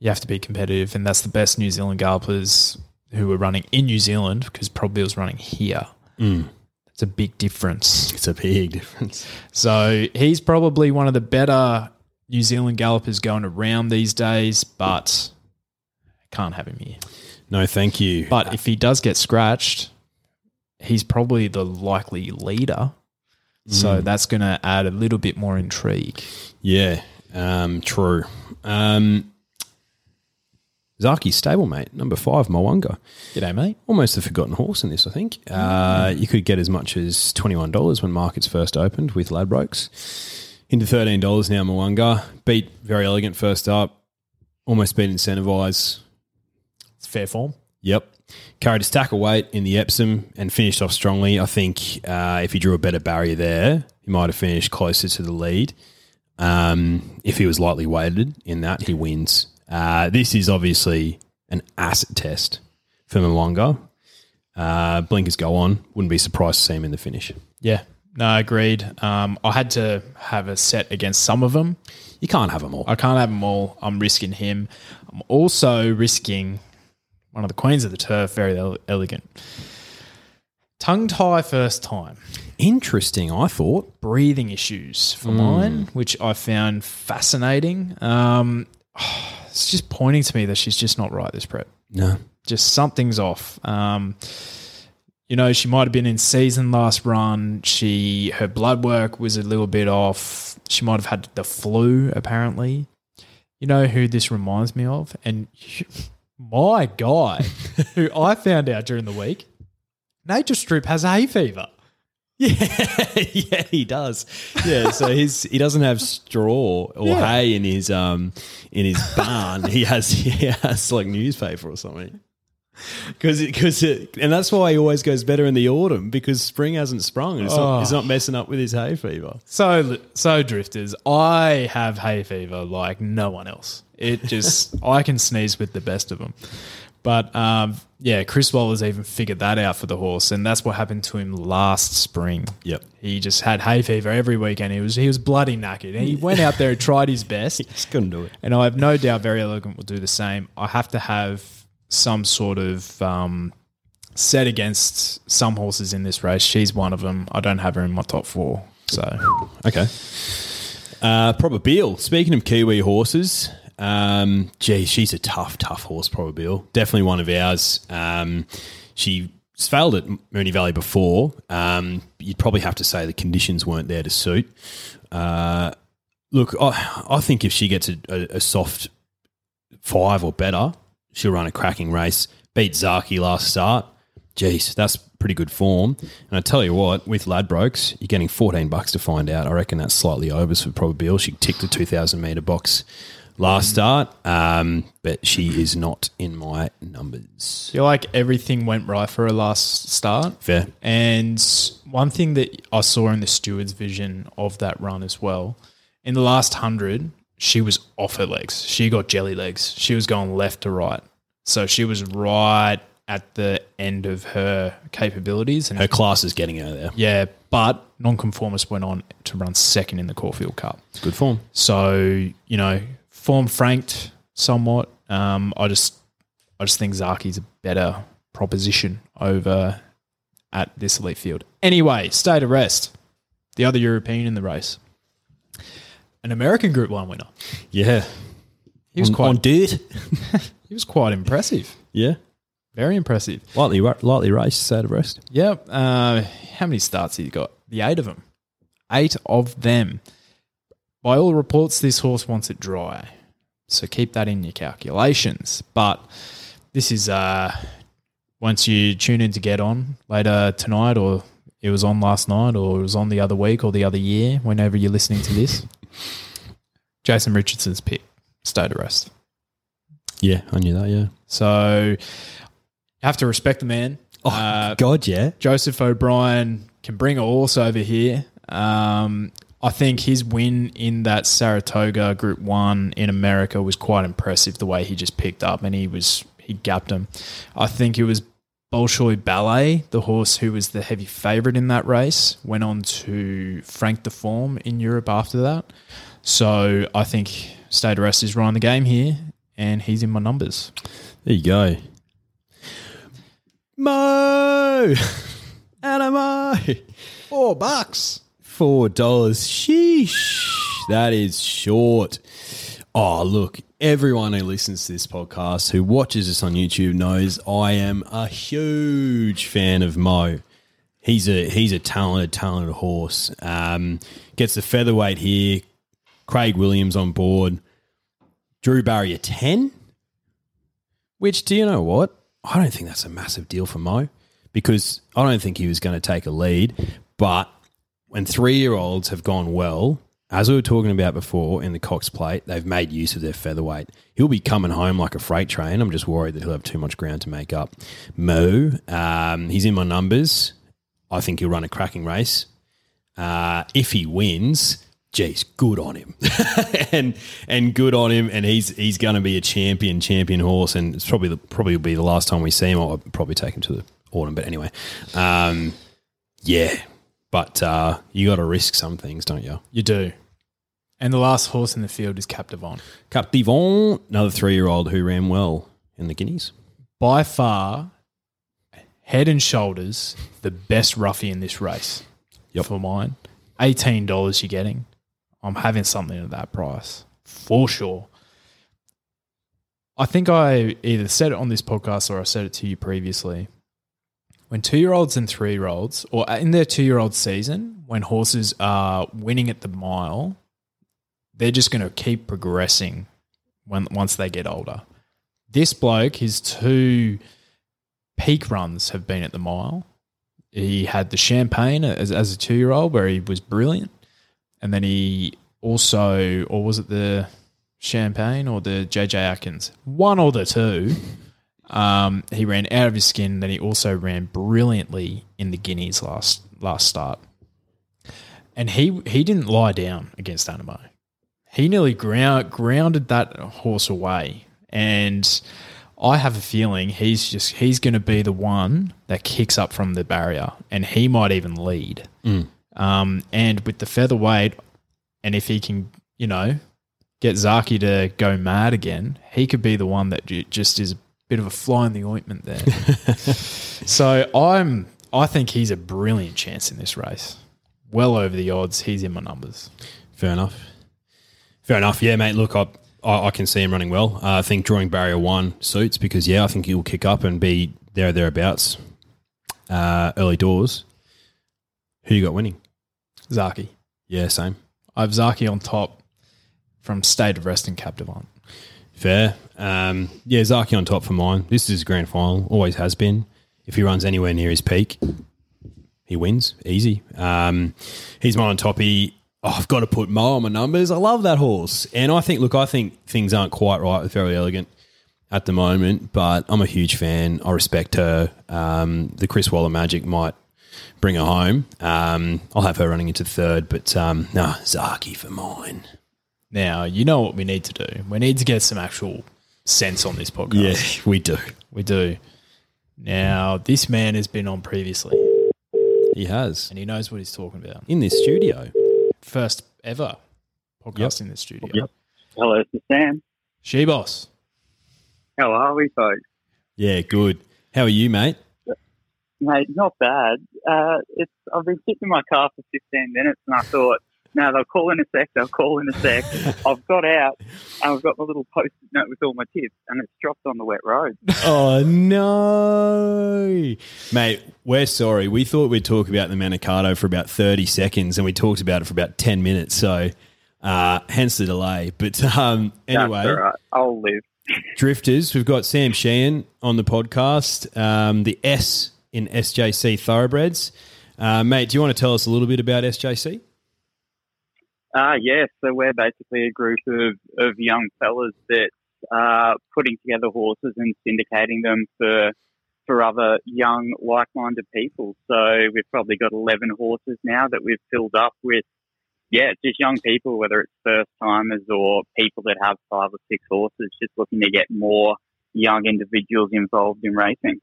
you have to be competitive, and that's the best New Zealand gallopers who were running in New Zealand because probably was running here. That's a big difference. It's a big difference. So he's probably one of the better New Zealand gallopers going around these days, but can't have him here. No, thank you. But if he does get scratched, he's probably the likely leader. So that's going to add a little bit more intrigue. yeah, um, true. Um, Zaaki's stablemate, number five, Mo'unga. G'day, mate. Almost a forgotten horse in this, I think. Uh, you could get as much as $21 when markets first opened with Ladbrokes. Into $13 now, Mo'unga. Beat Very Elegant first up. Almost beat Incentivise. It's fair form. Yep. Carried a stack of weight in the Epsom and finished off strongly. I think uh, if he drew a better barrier there, he might have finished closer to the lead. Um, if he was lightly weighted in that, he wins. Uh, this is obviously an acid test for Mo'unga. Uh, blinkers go on. Wouldn't be surprised to see him in the finish. Yeah. No, agreed. Um, I had to have a set against some of them. You can't have them all. I can't have them all. I'm risking him. I'm also risking one of the queens of the turf, very ele- elegant. Tongue tie first time. Interesting, I thought. breathing issues for mine, which I found fascinating. Um, it's just pointing to me that she's just not right this prep. No. Just something's off. Um, you know, she might have been in season last run. She her blood work was a little bit off. She might have had the flu, apparently. You know who this reminds me of? And my guy, who I found out during the week, Nature Strip has hay fever. Yeah, yeah, he does. Yeah, so he's he doesn't have straw or Yeah. hay in his um in his barn. he has he has like newspaper or something. Because because and that's why he always goes better in the autumn because spring hasn't sprung and it's, not, he's not messing up with his hay fever. So, so drifters, I have hay fever like no one else. It just, I can sneeze with the best of them. But um, yeah, Chris Waller's even figured that out for the horse, and that's what happened to him last spring. Yep. He just had hay fever every weekend. He was he was bloody knackered, and he went out there and tried his best. He Just couldn't do it. And I have no doubt Very Elegant will do the same. I have to have some sort of um, set against some horses in this race. She's one of them. I don't have her in my top four. So Okay. Uh, Probabeel. Speaking of Kiwi horses, um, gee, she's a tough, tough horse, Probabeel. Definitely one of ours. Um, she's failed at Moonee Valley before. Um, you'd probably have to say the conditions weren't there to suit. Uh, look, I, I think if she gets a, a, a soft five or better, she'll run a cracking race. Beat Zaaki last start. Jeez, that's pretty good form. And I tell you what, with Ladbrokes, you're getting 14 bucks to find out. I reckon that's slightly overs for Probabeel. She ticked the 2,000 metre box last start, um, but she is not in my numbers. I feel like everything went right for her last start. Fair. And one thing that I saw in the steward's vision of that run as well, in the last hundred, she was off her legs. She got jelly legs. She was going left to right. So she was right at the end of her capabilities. And Her class is getting her there. yeah, but nonconformist went on to run second in the Caulfield Cup. It's good form. So you know, form franked somewhat. Um, I just, I just think Zaaki's a better proposition over at this elite field. Anyway, state of rest. The other European in the race, an American Group One winner. Yeah. He was on, quite, on dirt. he was quite impressive. Yeah. Very impressive. Lightly, lightly raced, state of rest. Yep. Uh, how many starts he got? The eight of them. Eight of them. By all reports, this horse wants it dry. So keep that in your calculations. But this is uh, once you tune in to get on later tonight, or it was on last night, or it was on the other week, or the other year, whenever you're listening to this. Jason Richardson's pick, State of Rest. Yeah, I knew that, yeah. So you have to respect the man. Oh, Uh, God, yeah. Joseph O'Brien can bring a horse over here. Um, I think his win in that Saratoga Group One in America was quite impressive. The way he just picked up and he was he gapped him. I think it was Bolshoi Ballet, the horse who was the heavy favourite in that race, went on to frank the form in Europe after that. So I think State of Rest is running the game here, and he's in my numbers. There you go. Mo! Anamoe! Four bucks. Four dollars. Sheesh. That is short. Oh, look, everyone who listens to this podcast, who watches us on YouTube, knows I am a huge fan of Mo. He's a he's a talented, talented horse. Um, gets the featherweight here. Craig Williams on board. Drew Barrier 10. Which, do you know what? I don't think that's a massive deal for Mo because I don't think he was going to take a lead. But when three year olds have gone well, as we were talking about before in the Cox plate, they've made use of their featherweight. He'll be coming home like a freight train. I'm just worried that he'll have too much ground to make up. Mo, um, he's in my numbers. I think he'll run a cracking race. Uh, if he wins, geez, good on him, and and good on him, and he's he's going to be a champion, champion horse, and it's probably the, probably be the last time we see him. I'll probably take him to the autumn, but anyway, um, yeah. But uh, you got to risk some things, don't you? You do. And the last horse in the field is Captivant. Cap Divon, another three-year-old who ran well in the Guineas. By far, head and shoulders, the best roughie in this race. Yep. For mine. $18 you're getting. I'm having something at that price. For sure. I think I either said it on this podcast or I said it to you previously. When two year olds and three year olds, or in their two year old season, when horses are winning at the mile, they're just going to keep progressing when once they get older. This bloke, his two peak runs have been at the mile. He had the champagne as, as a two year old where he was brilliant. And then he also, or was it the champagne or the JJ Atkins? One or the two. Um, he ran out of his skin. Then he also ran brilliantly in the Guineas last last start, and he he didn't lie down against Anamoe. He nearly ground, grounded that horse away, and I have a feeling he's just he's going to be the one that kicks up from the barrier, and he might even lead. Um, and with the featherweight, and if he can, you know, get Zaaki to go mad again, he could be the one that just is bit of a fly in the ointment there. so I'm, I think he's a brilliant chance in this race. Well over the odds. He's in my numbers. Fair enough. Fair enough. Yeah, mate. Look, I I, I can see him running well. Uh, I think drawing barrier one suits because yeah, I think he'll kick up and be there or thereabouts. Uh, early doors. Who you got winning? Zaaki. Yeah, same. I have Zaaki on top from State of Rest and Captivant. Fair. Um, yeah, Zaaki on top for mine. This is grand final. Always has been. If he runs anywhere near his peak, he wins easy. Um, he's mine on top. He, oh, I've got to put Mo on my numbers. I love that horse, and I think. Look, I think things aren't quite right with Very Elegant at the moment, but I'm a huge fan. I respect her. Um, the Chris Waller magic might bring her home. Um, I'll have her running into third, but um, nah, Zaaki for mine. Now, you know what we need to do. We need to get some actual sense on this podcast. Yeah, we do. We do. Now, this man has been on previously He has and he knows what he's talking about. in this studio. First ever podcast in the studio. Yep. Hello, this is Sam. She boss. How are we, folks? Yeah, good. How are you, mate? Mate, not bad. Uh, it's I've been sitting in my car for 15 minutes and I thought, now they'll call in a sec, they'll call in a sec. I've got out and I've got my little post-it note with all my tips and it's dropped on the wet road. Oh no, mate. We're sorry. We thought we'd talk about the Manikato for about thirty seconds, and we talked about it for about ten minutes. So, uh, hence the delay. But um, anyway, That's all right. I'll live. drifters. We've got Sam Sheehan on the podcast. Um, the S in SJC Thoroughbreds. Uh, mate, do you want to tell us a little bit about SJC? Uh, yeah, so we're basically a group of, of young fellas that are putting together horses and syndicating them for for other young, like-minded people. So we've probably got 11 horses now that we've filled up with, yeah, just young people, whether it's first-timers or people that have five or six horses, just looking to get more young individuals involved in racing.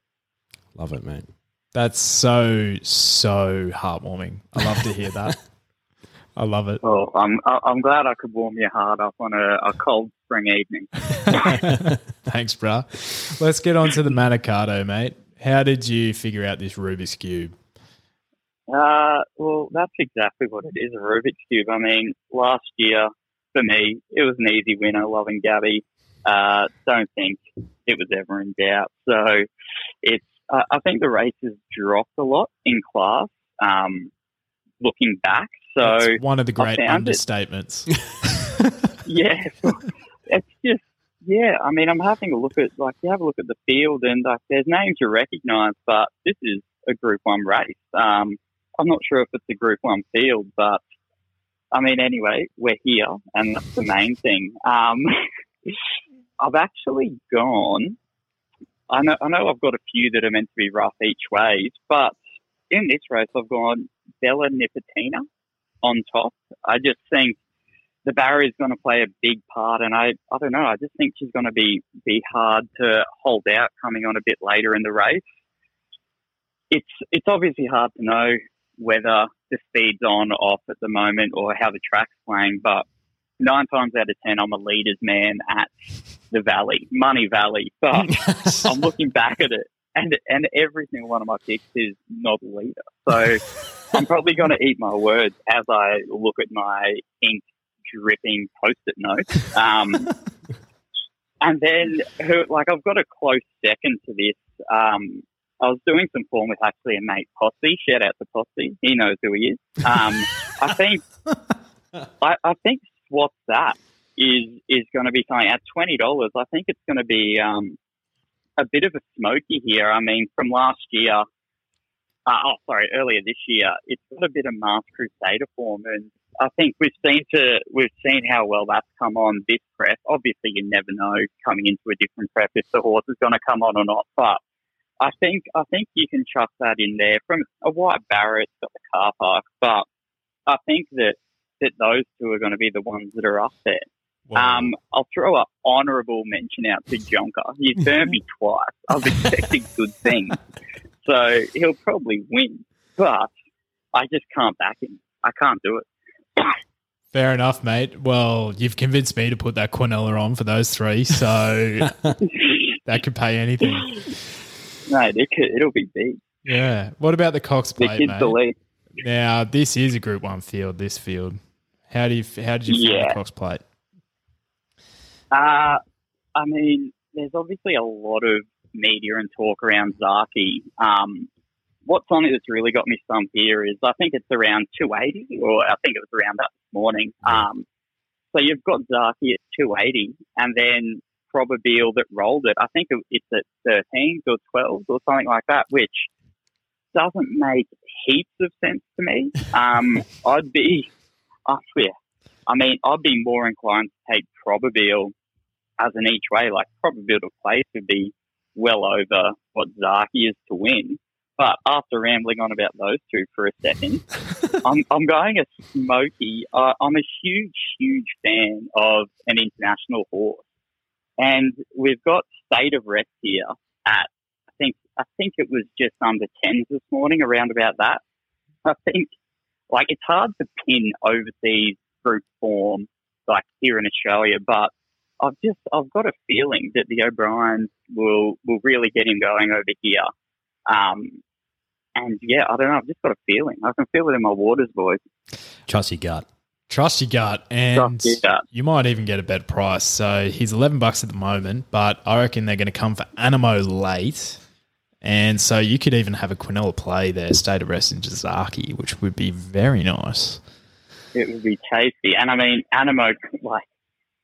Love it, mate. That's so, so heartwarming. I love to hear that. I love it. Well, I'm I'm glad I could warm your heart up on a, a cold spring evening. Thanks, bruh. Let's get on to the Manikato, mate. How did you figure out this Rubik's Cube? Uh, well, that's exactly what it is, a Rubik's Cube. I mean, last year, for me, it was an easy winner, loving Gabby. Uh, don't think it was ever in doubt. So it's, I think the race has dropped a lot in class, um, looking back. So That's one of the great understatements. yeah, it's just yeah. I mean, I'm having a look at like you have a look at the field, and like there's names you recognise, but this is a Group One race. Um, I'm not sure if it's a Group One field, but I mean, anyway, we're here, and that's the main thing. Um, I've actually gone. I know, I know, I've got a few that are meant to be rough each ways, but in this race, I've gone Bella Nipotina on top. I just think the barrier is going to play a big part, and I, I don't know. I just think she's going to be be hard to hold out coming on a bit later in the race. It's it's obviously hard to know whether the speed's on off at the moment or how the track's playing, but nine times out of ten, I'm a leaders man at the Valley, Moonee Valley. But I'm looking back at it, and and every single one of my picks is not a leader. So I'm probably going to eat my words as I look at my ink dripping post-it notes. Um, and then, who, like, I've got a close second to this. Um, I was doing some form with actually a mate, Posse. Shout out to Posse. He knows who he is. Um, I think, I, I think what's that is is going to be something at twenty dollars. I think it's going to be um, a bit of a smoky here. I mean, from last year, uh, oh sorry, earlier this year, it's got a bit of Mars Crusader form, and I think we've seen to we've seen how well that's come on this prep. Obviously, you never know coming into a different prep if the horse is going to come on or not. But I think I think you can chuck that in there from a white Barrett's got the car park, but I think that that those two are going to be the ones that are up there. Um, I'll throw an honourable mention out to Jonker. He's burnt me twice. I was expecting good things, so he'll probably win. But I just can't back him. I can't do it. Fair enough, mate. Well, you've convinced me to put that Quinella on for those three, so that could pay anything. Mate, it could, it'll be big. Yeah. What about the Cox The plate, kid's mate? the lead. Now, this is a Group One field. This field. How do you how did you feel Yeah. the Cox plate? Uh, I mean, there's obviously a lot of media and talk around Zaaki. Um, what's on it that's really got me stumped here is I think it's around 280, or I think it was around that this morning. Um, so you've got Zaaki at 280, and then Probabeel that rolled it. I think it's at 13s or 12s or something like that, which doesn't make heaps of sense to me. Um, I'd be, I swear, I mean, I'd be more inclined to take Probabeel as an each way. Like Probabeel to place would be well over what Zaaki is to win. But after rambling on about those two for a second, I'm, I'm going a smoky. Uh, I'm a huge, huge fan of an international horse, and we've got State of Rest here at I think I think it was just under tens this morning, around about that. I think like it's hard to pin overseas group form like here in Australia, but I've just I've got a feeling that the O'Briens will will really get him going over here. Um, and yeah, I don't know. I've just got a feeling. I can feel it in my waters, boys. Trust your gut. Trust your gut, and your gut. you might even get a better price. So he's eleven bucks at the moment, but I reckon they're going to come for Anamoe late, and so you could even have a Quinella play there, state of rest in Jazaki, which would be very nice. It would be tasty. And I mean, Anamoe, like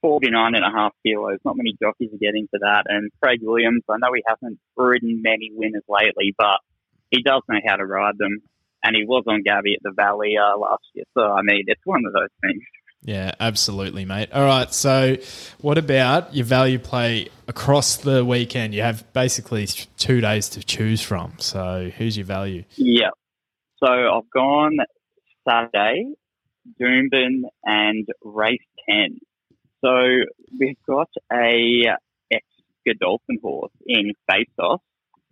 49 and a half kilos. Not many jockeys are getting to that. And Craig Williams, I know he hasn't ridden many winners lately, but he does know how to ride them. And he was on Gabby at the Valley uh, last year. So, I mean, it's one of those things. Yeah, absolutely, mate. All right, so what about your value play across the weekend? You have basically two days to choose from. So who's your value? Yeah. So I've gone Saturday, Doomben, and race 10. So we've got a ex Godolphin horse in face off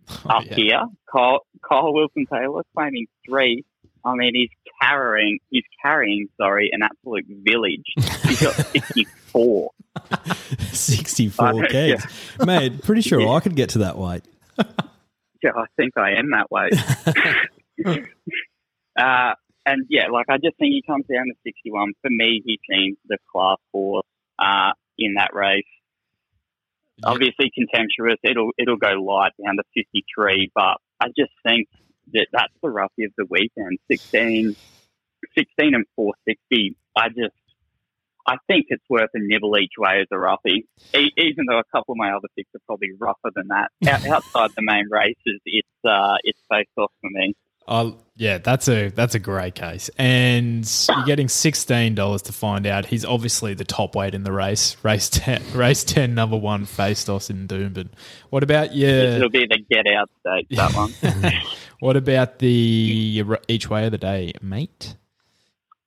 Oh, up yeah. here. Carl, Kyle Wilson Taylor claiming three. I mean, he's carrying, he's carrying, sorry, an absolute village. He's got 64. 64 Uh, kegs. Mate, pretty sure I could get to that weight. Yeah, I think I am that way. uh, and yeah, like I just think he comes down to 61. For me, he seems the class horse uh, in that race. Yeah. Obviously, contemptuous. It'll it'll go light down to 53, but I just think that that's the roughie of the weekend. 16, 16 and 460. I just I think it's worth a nibble each way as a roughie, e- even though a couple of my other picks are probably rougher than that. Out, outside the main races, it's uh, it's face off for me. Oh, yeah, that's a that's a great case, and you're getting sixteen dollars to find out. He's obviously the top weight in the race. Race ten, race ten, number one, faced Austin Doomben. What about your? It'll be the get out stage that one. What about the each way of the day, mate?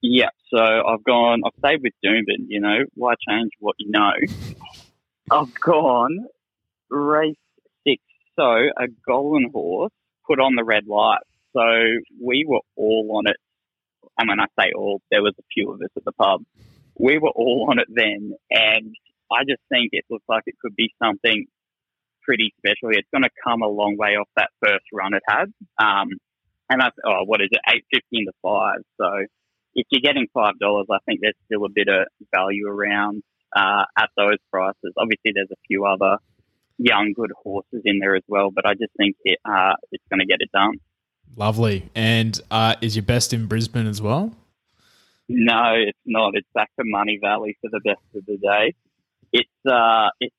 Yeah, so I've gone, I've stayed with Doomben, you know, why change what you know? I've gone race six, so a golden horse put on the red light. So we were all on it. And when I say all, there was a few of us at the pub. We were all on it then, and I just think it looks like it could be something pretty special. It's going to come a long way off that first run it had. Um, and I, oh, what is it, eight fifteen to five? So if you're getting five dollars, I think there's still a bit of value around uh, at those prices. Obviously, there's a few other young, good horses in there as well, but I just think it, uh, it's going to get it done. Lovely. And uh, is your best in Brisbane as well? No, it's not. It's back to Moonee Valley for the best of the day. It's uh, it's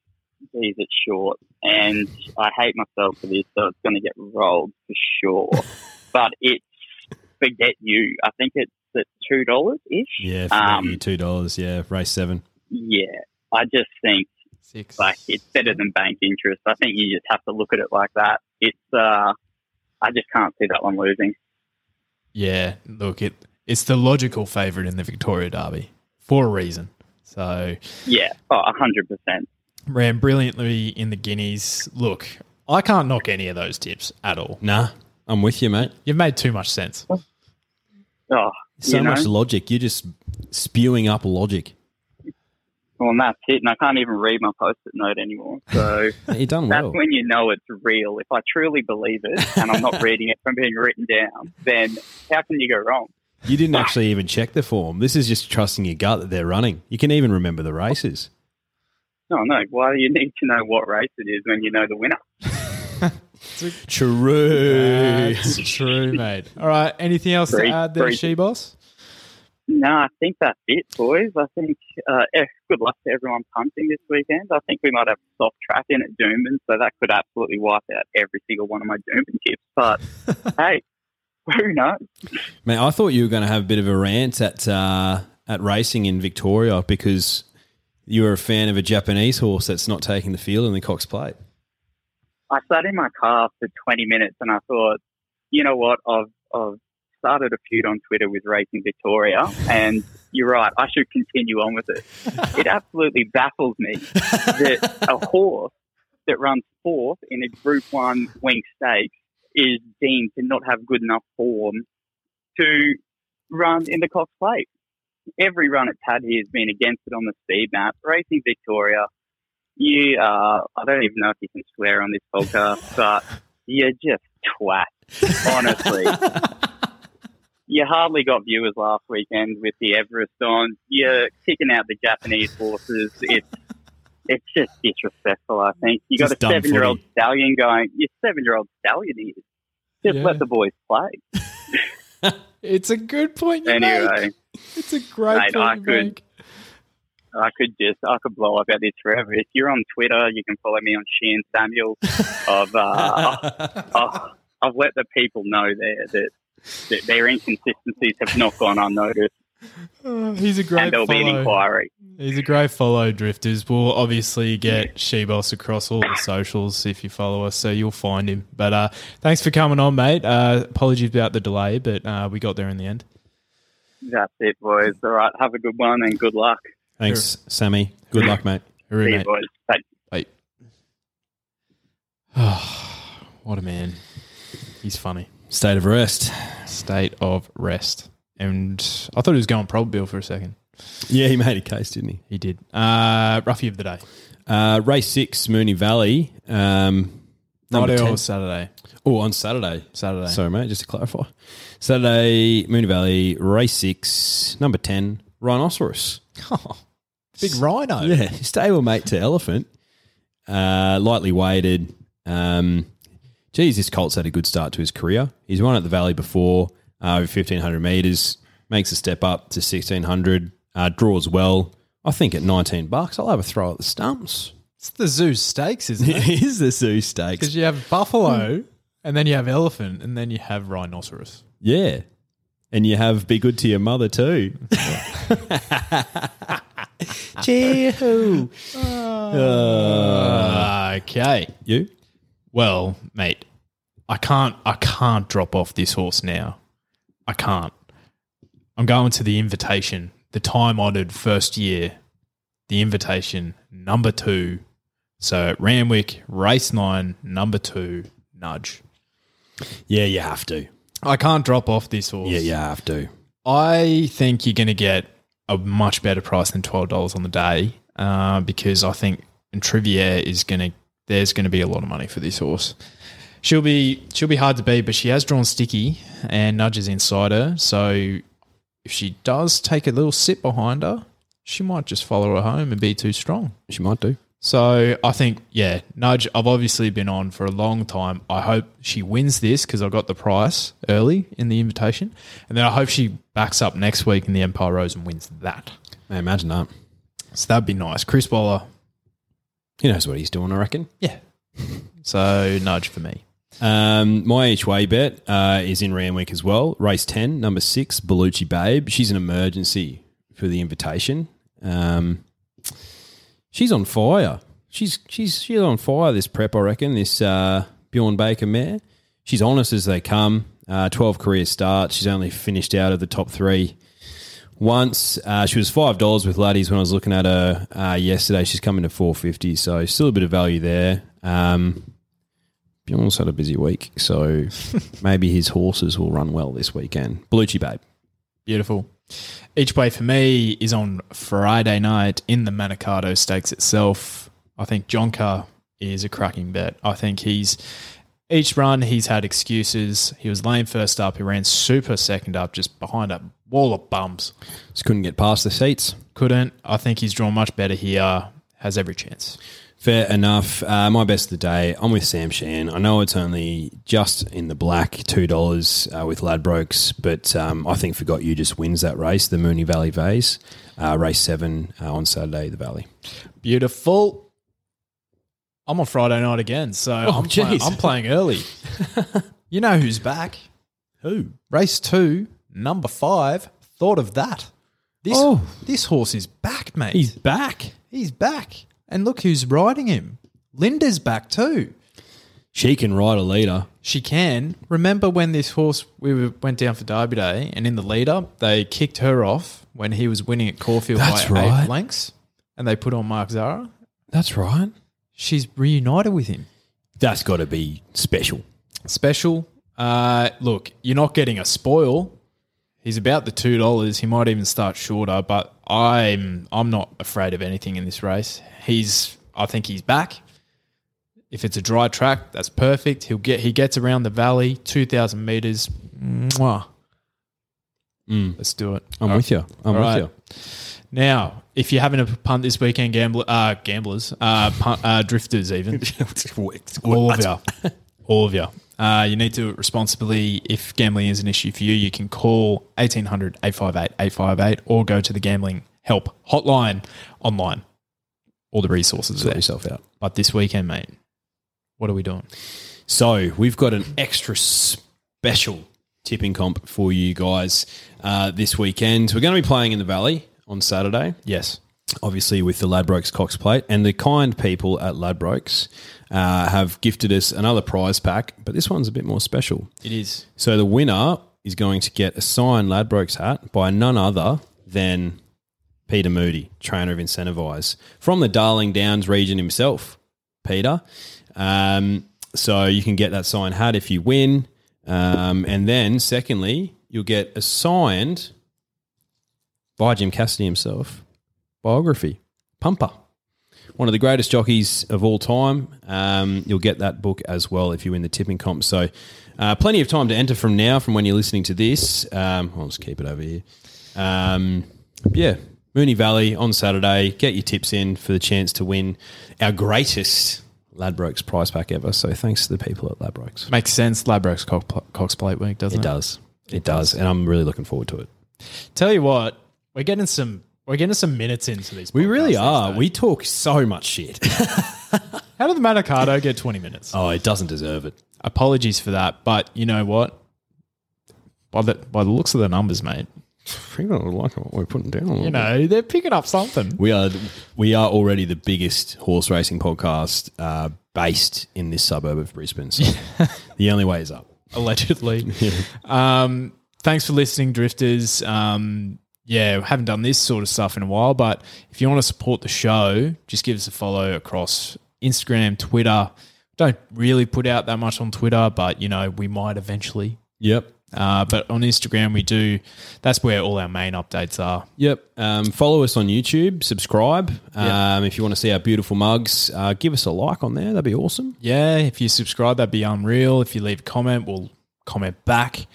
geez, it's short, and I hate myself for this, so it's going to get rolled for sure. but it's Forgot You. I think it's at two dollars ish. Yeah, Um, you two dollars. Yeah, race seven. Yeah, I just think Six. like it's better than bank interest. I think you just have to look at it like that. It's uh, I just can't see that one losing. Yeah, look, it it's the logical favourite in the Victoria Derby for a reason. So Yeah, oh, hundred percent. ran brilliantly in the Guineas. Look, I can't knock any of those tips at all. Nah, I'm with you, mate. You've made too much sense. Oh, So you know? much logic. You're just spewing up logic. Well, and that's it. And I can't even read my post-it note anymore. So You done that's well. when you know it's real. If I truly believe it and I'm not reading it from being written down, then how can you go wrong? You didn't actually even check the form. This is just trusting your gut that they're running. You can even remember the races. No, no. Why do you need to know what race it is when you know the winner? True. That's true, mate. All right. Anything else Great, to add there, great. she boss? No, I think that's it, boys. I think uh, good luck to everyone punting this weekend. I think we might have soft track in at Doomben, so that could absolutely wipe out every single one of my Doomben tips. But hey, who knows? Man, I thought you were going to have a bit of a rant at uh, at racing in Victoria because you were a fan of a Japanese horse that's not taking the field in the Cox Plate. I sat in my car for 20 minutes and I thought, you know what? I've, I've started a feud on Twitter with Racing Victoria, and you're right. I should continue on with it. It absolutely baffles me that a horse that runs fourth in a Group One Wing Stakes is deemed to not have good enough form to run in the Cox Plate. Every run it's had here has been against it on the speed map. Racing Victoria, you uh, I don't even know if you can swear on this podcast, but you're just twat. Honestly, you hardly got viewers last weekend with the Everest on. You're kicking out the Japanese horses. It's it's just disrespectful. I think you got Just a seven-year-old stallion going. Your seven-year-old stallion is just Yeah. let the boys play. It's a good point you make. Anyway, It's a great Mate, point I could- make. I could just I could blow up at this forever. If you're on Twitter, you can follow me on Sheehan Samuel. Of uh, I've, I've let the people know there that, that their inconsistencies have not gone unnoticed, Oh, he's a great and there'll be an inquiry. He's a great follow, Drifters. We'll obviously get Sheboss across all the socials if you follow us, so you'll find him. But uh, thanks for coming on, mate. Uh, apologies about the delay, but uh, we got there in the end. That's it, boys. All right, have a good one and good luck. Thanks, Sammy. Good luck, mate. Hooray, See you, mate. boys. Thanks. Bye. what a man. He's funny. State of rest. State of rest. And I thought he was going prob bill for a second. Yeah, he made a case, didn't he? He did. Uh, roughie of the day. Uh, race six, Moonee Valley. Um, number Friday 10. or Saturday? Oh, on Saturday. Saturday. Sorry, mate, just to clarify. Saturday, Moonee Valley, race six, number 10, Rhinoceros. Oh, Big rhino. Yeah, stablemate to Elephant. Uh, lightly weighted. Um, geez, this colt's had a good start to his career. He's won at the Valley before, uh, over 1,500 metres, makes a step up to 1,600, uh, draws well. I think at 19 bucks, I'll have a throw at the stumps. It's the zoo stakes, isn't it? It is the Zoo Stakes. Because you have buffalo, and then you have elephant, and then you have rhinoceros. Yeah. And you have Be Good to Your Mother too. Chee-hoo. Uh, okay. you? Well, mate, I can't. I can't drop off this horse now. I can't. I'm going to the invitation, the time honoured first year, the invitation number two. So Randwick race nine, number two, nudge. Yeah, you have to. I can't drop off this horse. Yeah, you have to. I think you're going to get a much better price than twelve dollars on the day uh, because I think Trivier is going to. There's going to be a lot of money for this horse. She'll be she'll be hard to beat, but she has drawn sticky and nudges inside her. So if she does take a little sit behind her, she might just follow her home and be too strong. She might do. So I think, yeah, Nudge, I've obviously been on for a long time. I hope she wins this because I got the price early in the invitation. And then I hope she backs up next week in the Empire Rose and wins that. Man, imagine that. So that'd be nice. Chris Waller, He knows what he's doing, I reckon. yeah. So Nudge for me. Um, my each way bet uh, is in Randwick as well. Race 10, number six, Bellucci Babe. She's an emergency for the invitation. Um, she's on fire. She's she's she's on fire. This prep, I reckon. This uh, Bjorn Baker mare. She's honest as they come. Uh, Twelve career starts. She's only finished out of the top three once. Uh, she was five dollars with laddies when I was looking at her uh, yesterday. She's coming to four fifty, so still a bit of value there. Um, Bjorn's had a busy week, so maybe his horses will run well this weekend. Bellucci Babe. Beautiful. Each way for me is on Friday night in the Manikato Stakes itself. I think Jonker is a cracking bet. I think he's each run he's had excuses. He was lame first up. He ran super second up, just behind a wall of bums. Just couldn't get past the seats. Couldn't. I think he's drawn much better here. Has every chance. Fair enough. Uh, my best of the day. I'm with Sam Shan. I know it's only just in the black, two dollars uh, with Ladbrokes, but um, I think Forgot You just wins that race, the Moonee Valley Vase, uh, race seven uh, on Saturday, the Valley. Beautiful. I'm on Friday night again, so oh, I'm, playing, jeez. I'm playing early. you know who's back? Who? Race two, number five. Thought of that. This Oh. this horse is back, mate. He's back. He's back, and look who's riding him. Linda's back too. She can ride a leader. She can. Remember when this horse we went down for Derby Day, and in the leader they kicked her off when he was winning at Caulfield That's by right. eight lengths, and they put on Mark Zahra. That's right. She's reunited with him. That's got to be special. special. Uh, look, you're not getting a spoil. He's about the two dollars. He might even start shorter, but I'm I'm not afraid of anything in this race. He's I think he's back. If it's a dry track, that's perfect. He'll get he gets around the valley, two thousand meters. Mwah. Let's do it. I'm with you. I'm All with right. you. Now, if you're having a punt this weekend, gambler, uh, gamblers, uh, punt, uh, drifters, even all of you, all of you, uh, you need to do it responsibly. If gambling is an issue for you, you can call 1800 858 858 or go to the gambling help hotline online. All the resources Sort there. yourself out. But this weekend, mate, what are we doing? So we've got an extra special tipping comp for you guys uh, this weekend. We're going to be playing in the Valley on Saturday. Yes. obviously with the Ladbrokes Cox Plate, and the kind people at Ladbrokes uh, have gifted us another prize pack, but this one's a bit more special. It is. So the winner is going to get a signed Ladbrokes hat by none other than Peter Moody, trainer of Incentivise, from the Darling Downs region himself, Peter. Um, so you can get that signed hat if you win. Um, and then, secondly, you'll get a signed by Jim Cassidy himself biography, Pumper. One of the greatest jockeys of all time. Um, you'll get that book as well if you win the tipping comp. So, uh, plenty of time to enter from now, from when you're listening to this. Um, I'll just keep it over here. Um, yeah, Moonee Valley on Saturday. Get your tips in for the chance to win our greatest Ladbrokes prize pack ever. So, thanks to the people at Ladbrokes. Makes sense. Ladbrokes Cox, Plate Week, doesn't It it? does. It does. And I'm really looking forward to it. Tell you what, we're getting some. We're getting some minutes into these. We really podcasts are. these days. We talk so much shit. How did the Manikato get 20 minutes? oh, it doesn't deserve it. Apologies for that, but you know what? By the by the looks of the numbers, mate, People like what we're putting down. you know they're picking up something. we are we are already the biggest horse racing podcast uh, based in this suburb of Brisbane. So the only way is up. allegedly. um, thanks for listening, Drifters. Um, yeah, haven't done this sort of stuff in a while, but if you want to support the show, just give us a follow across Instagram, Twitter. Don't really put out that much on Twitter, but you know we might eventually. Yep. Uh, but on Instagram, we do. That's where all our main updates are. Yep. Um, follow us on YouTube. Subscribe. Um, if you want to see our beautiful mugs, uh, give us a like on there. That'd be awesome. Yeah, if you subscribe, that'd be unreal. If you leave a comment, we'll comment back.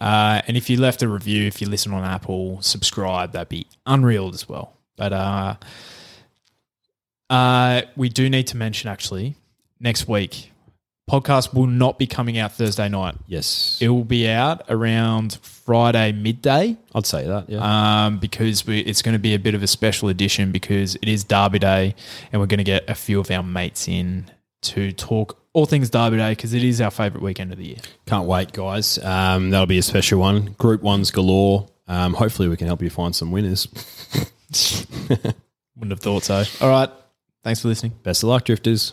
Uh, and if you left a review, if you listen on Apple, subscribe, that'd be unreal as well. But uh, uh, we do need to mention actually next week, podcast will not be coming out Thursday night. Yes. It will be out around Friday midday I'd say that. Yeah. um, because we, it's going to be a bit of a special edition because it is Derby Day and we're going to get a few of our mates in to talk all things Derby Day because it is our favourite weekend of the year. Can't wait, guys. Um, that'll be a special one. Group ones galore. Um, hopefully, we can help you find some winners. Wouldn't have thought so. All right. Thanks for listening. Best of luck, drifters.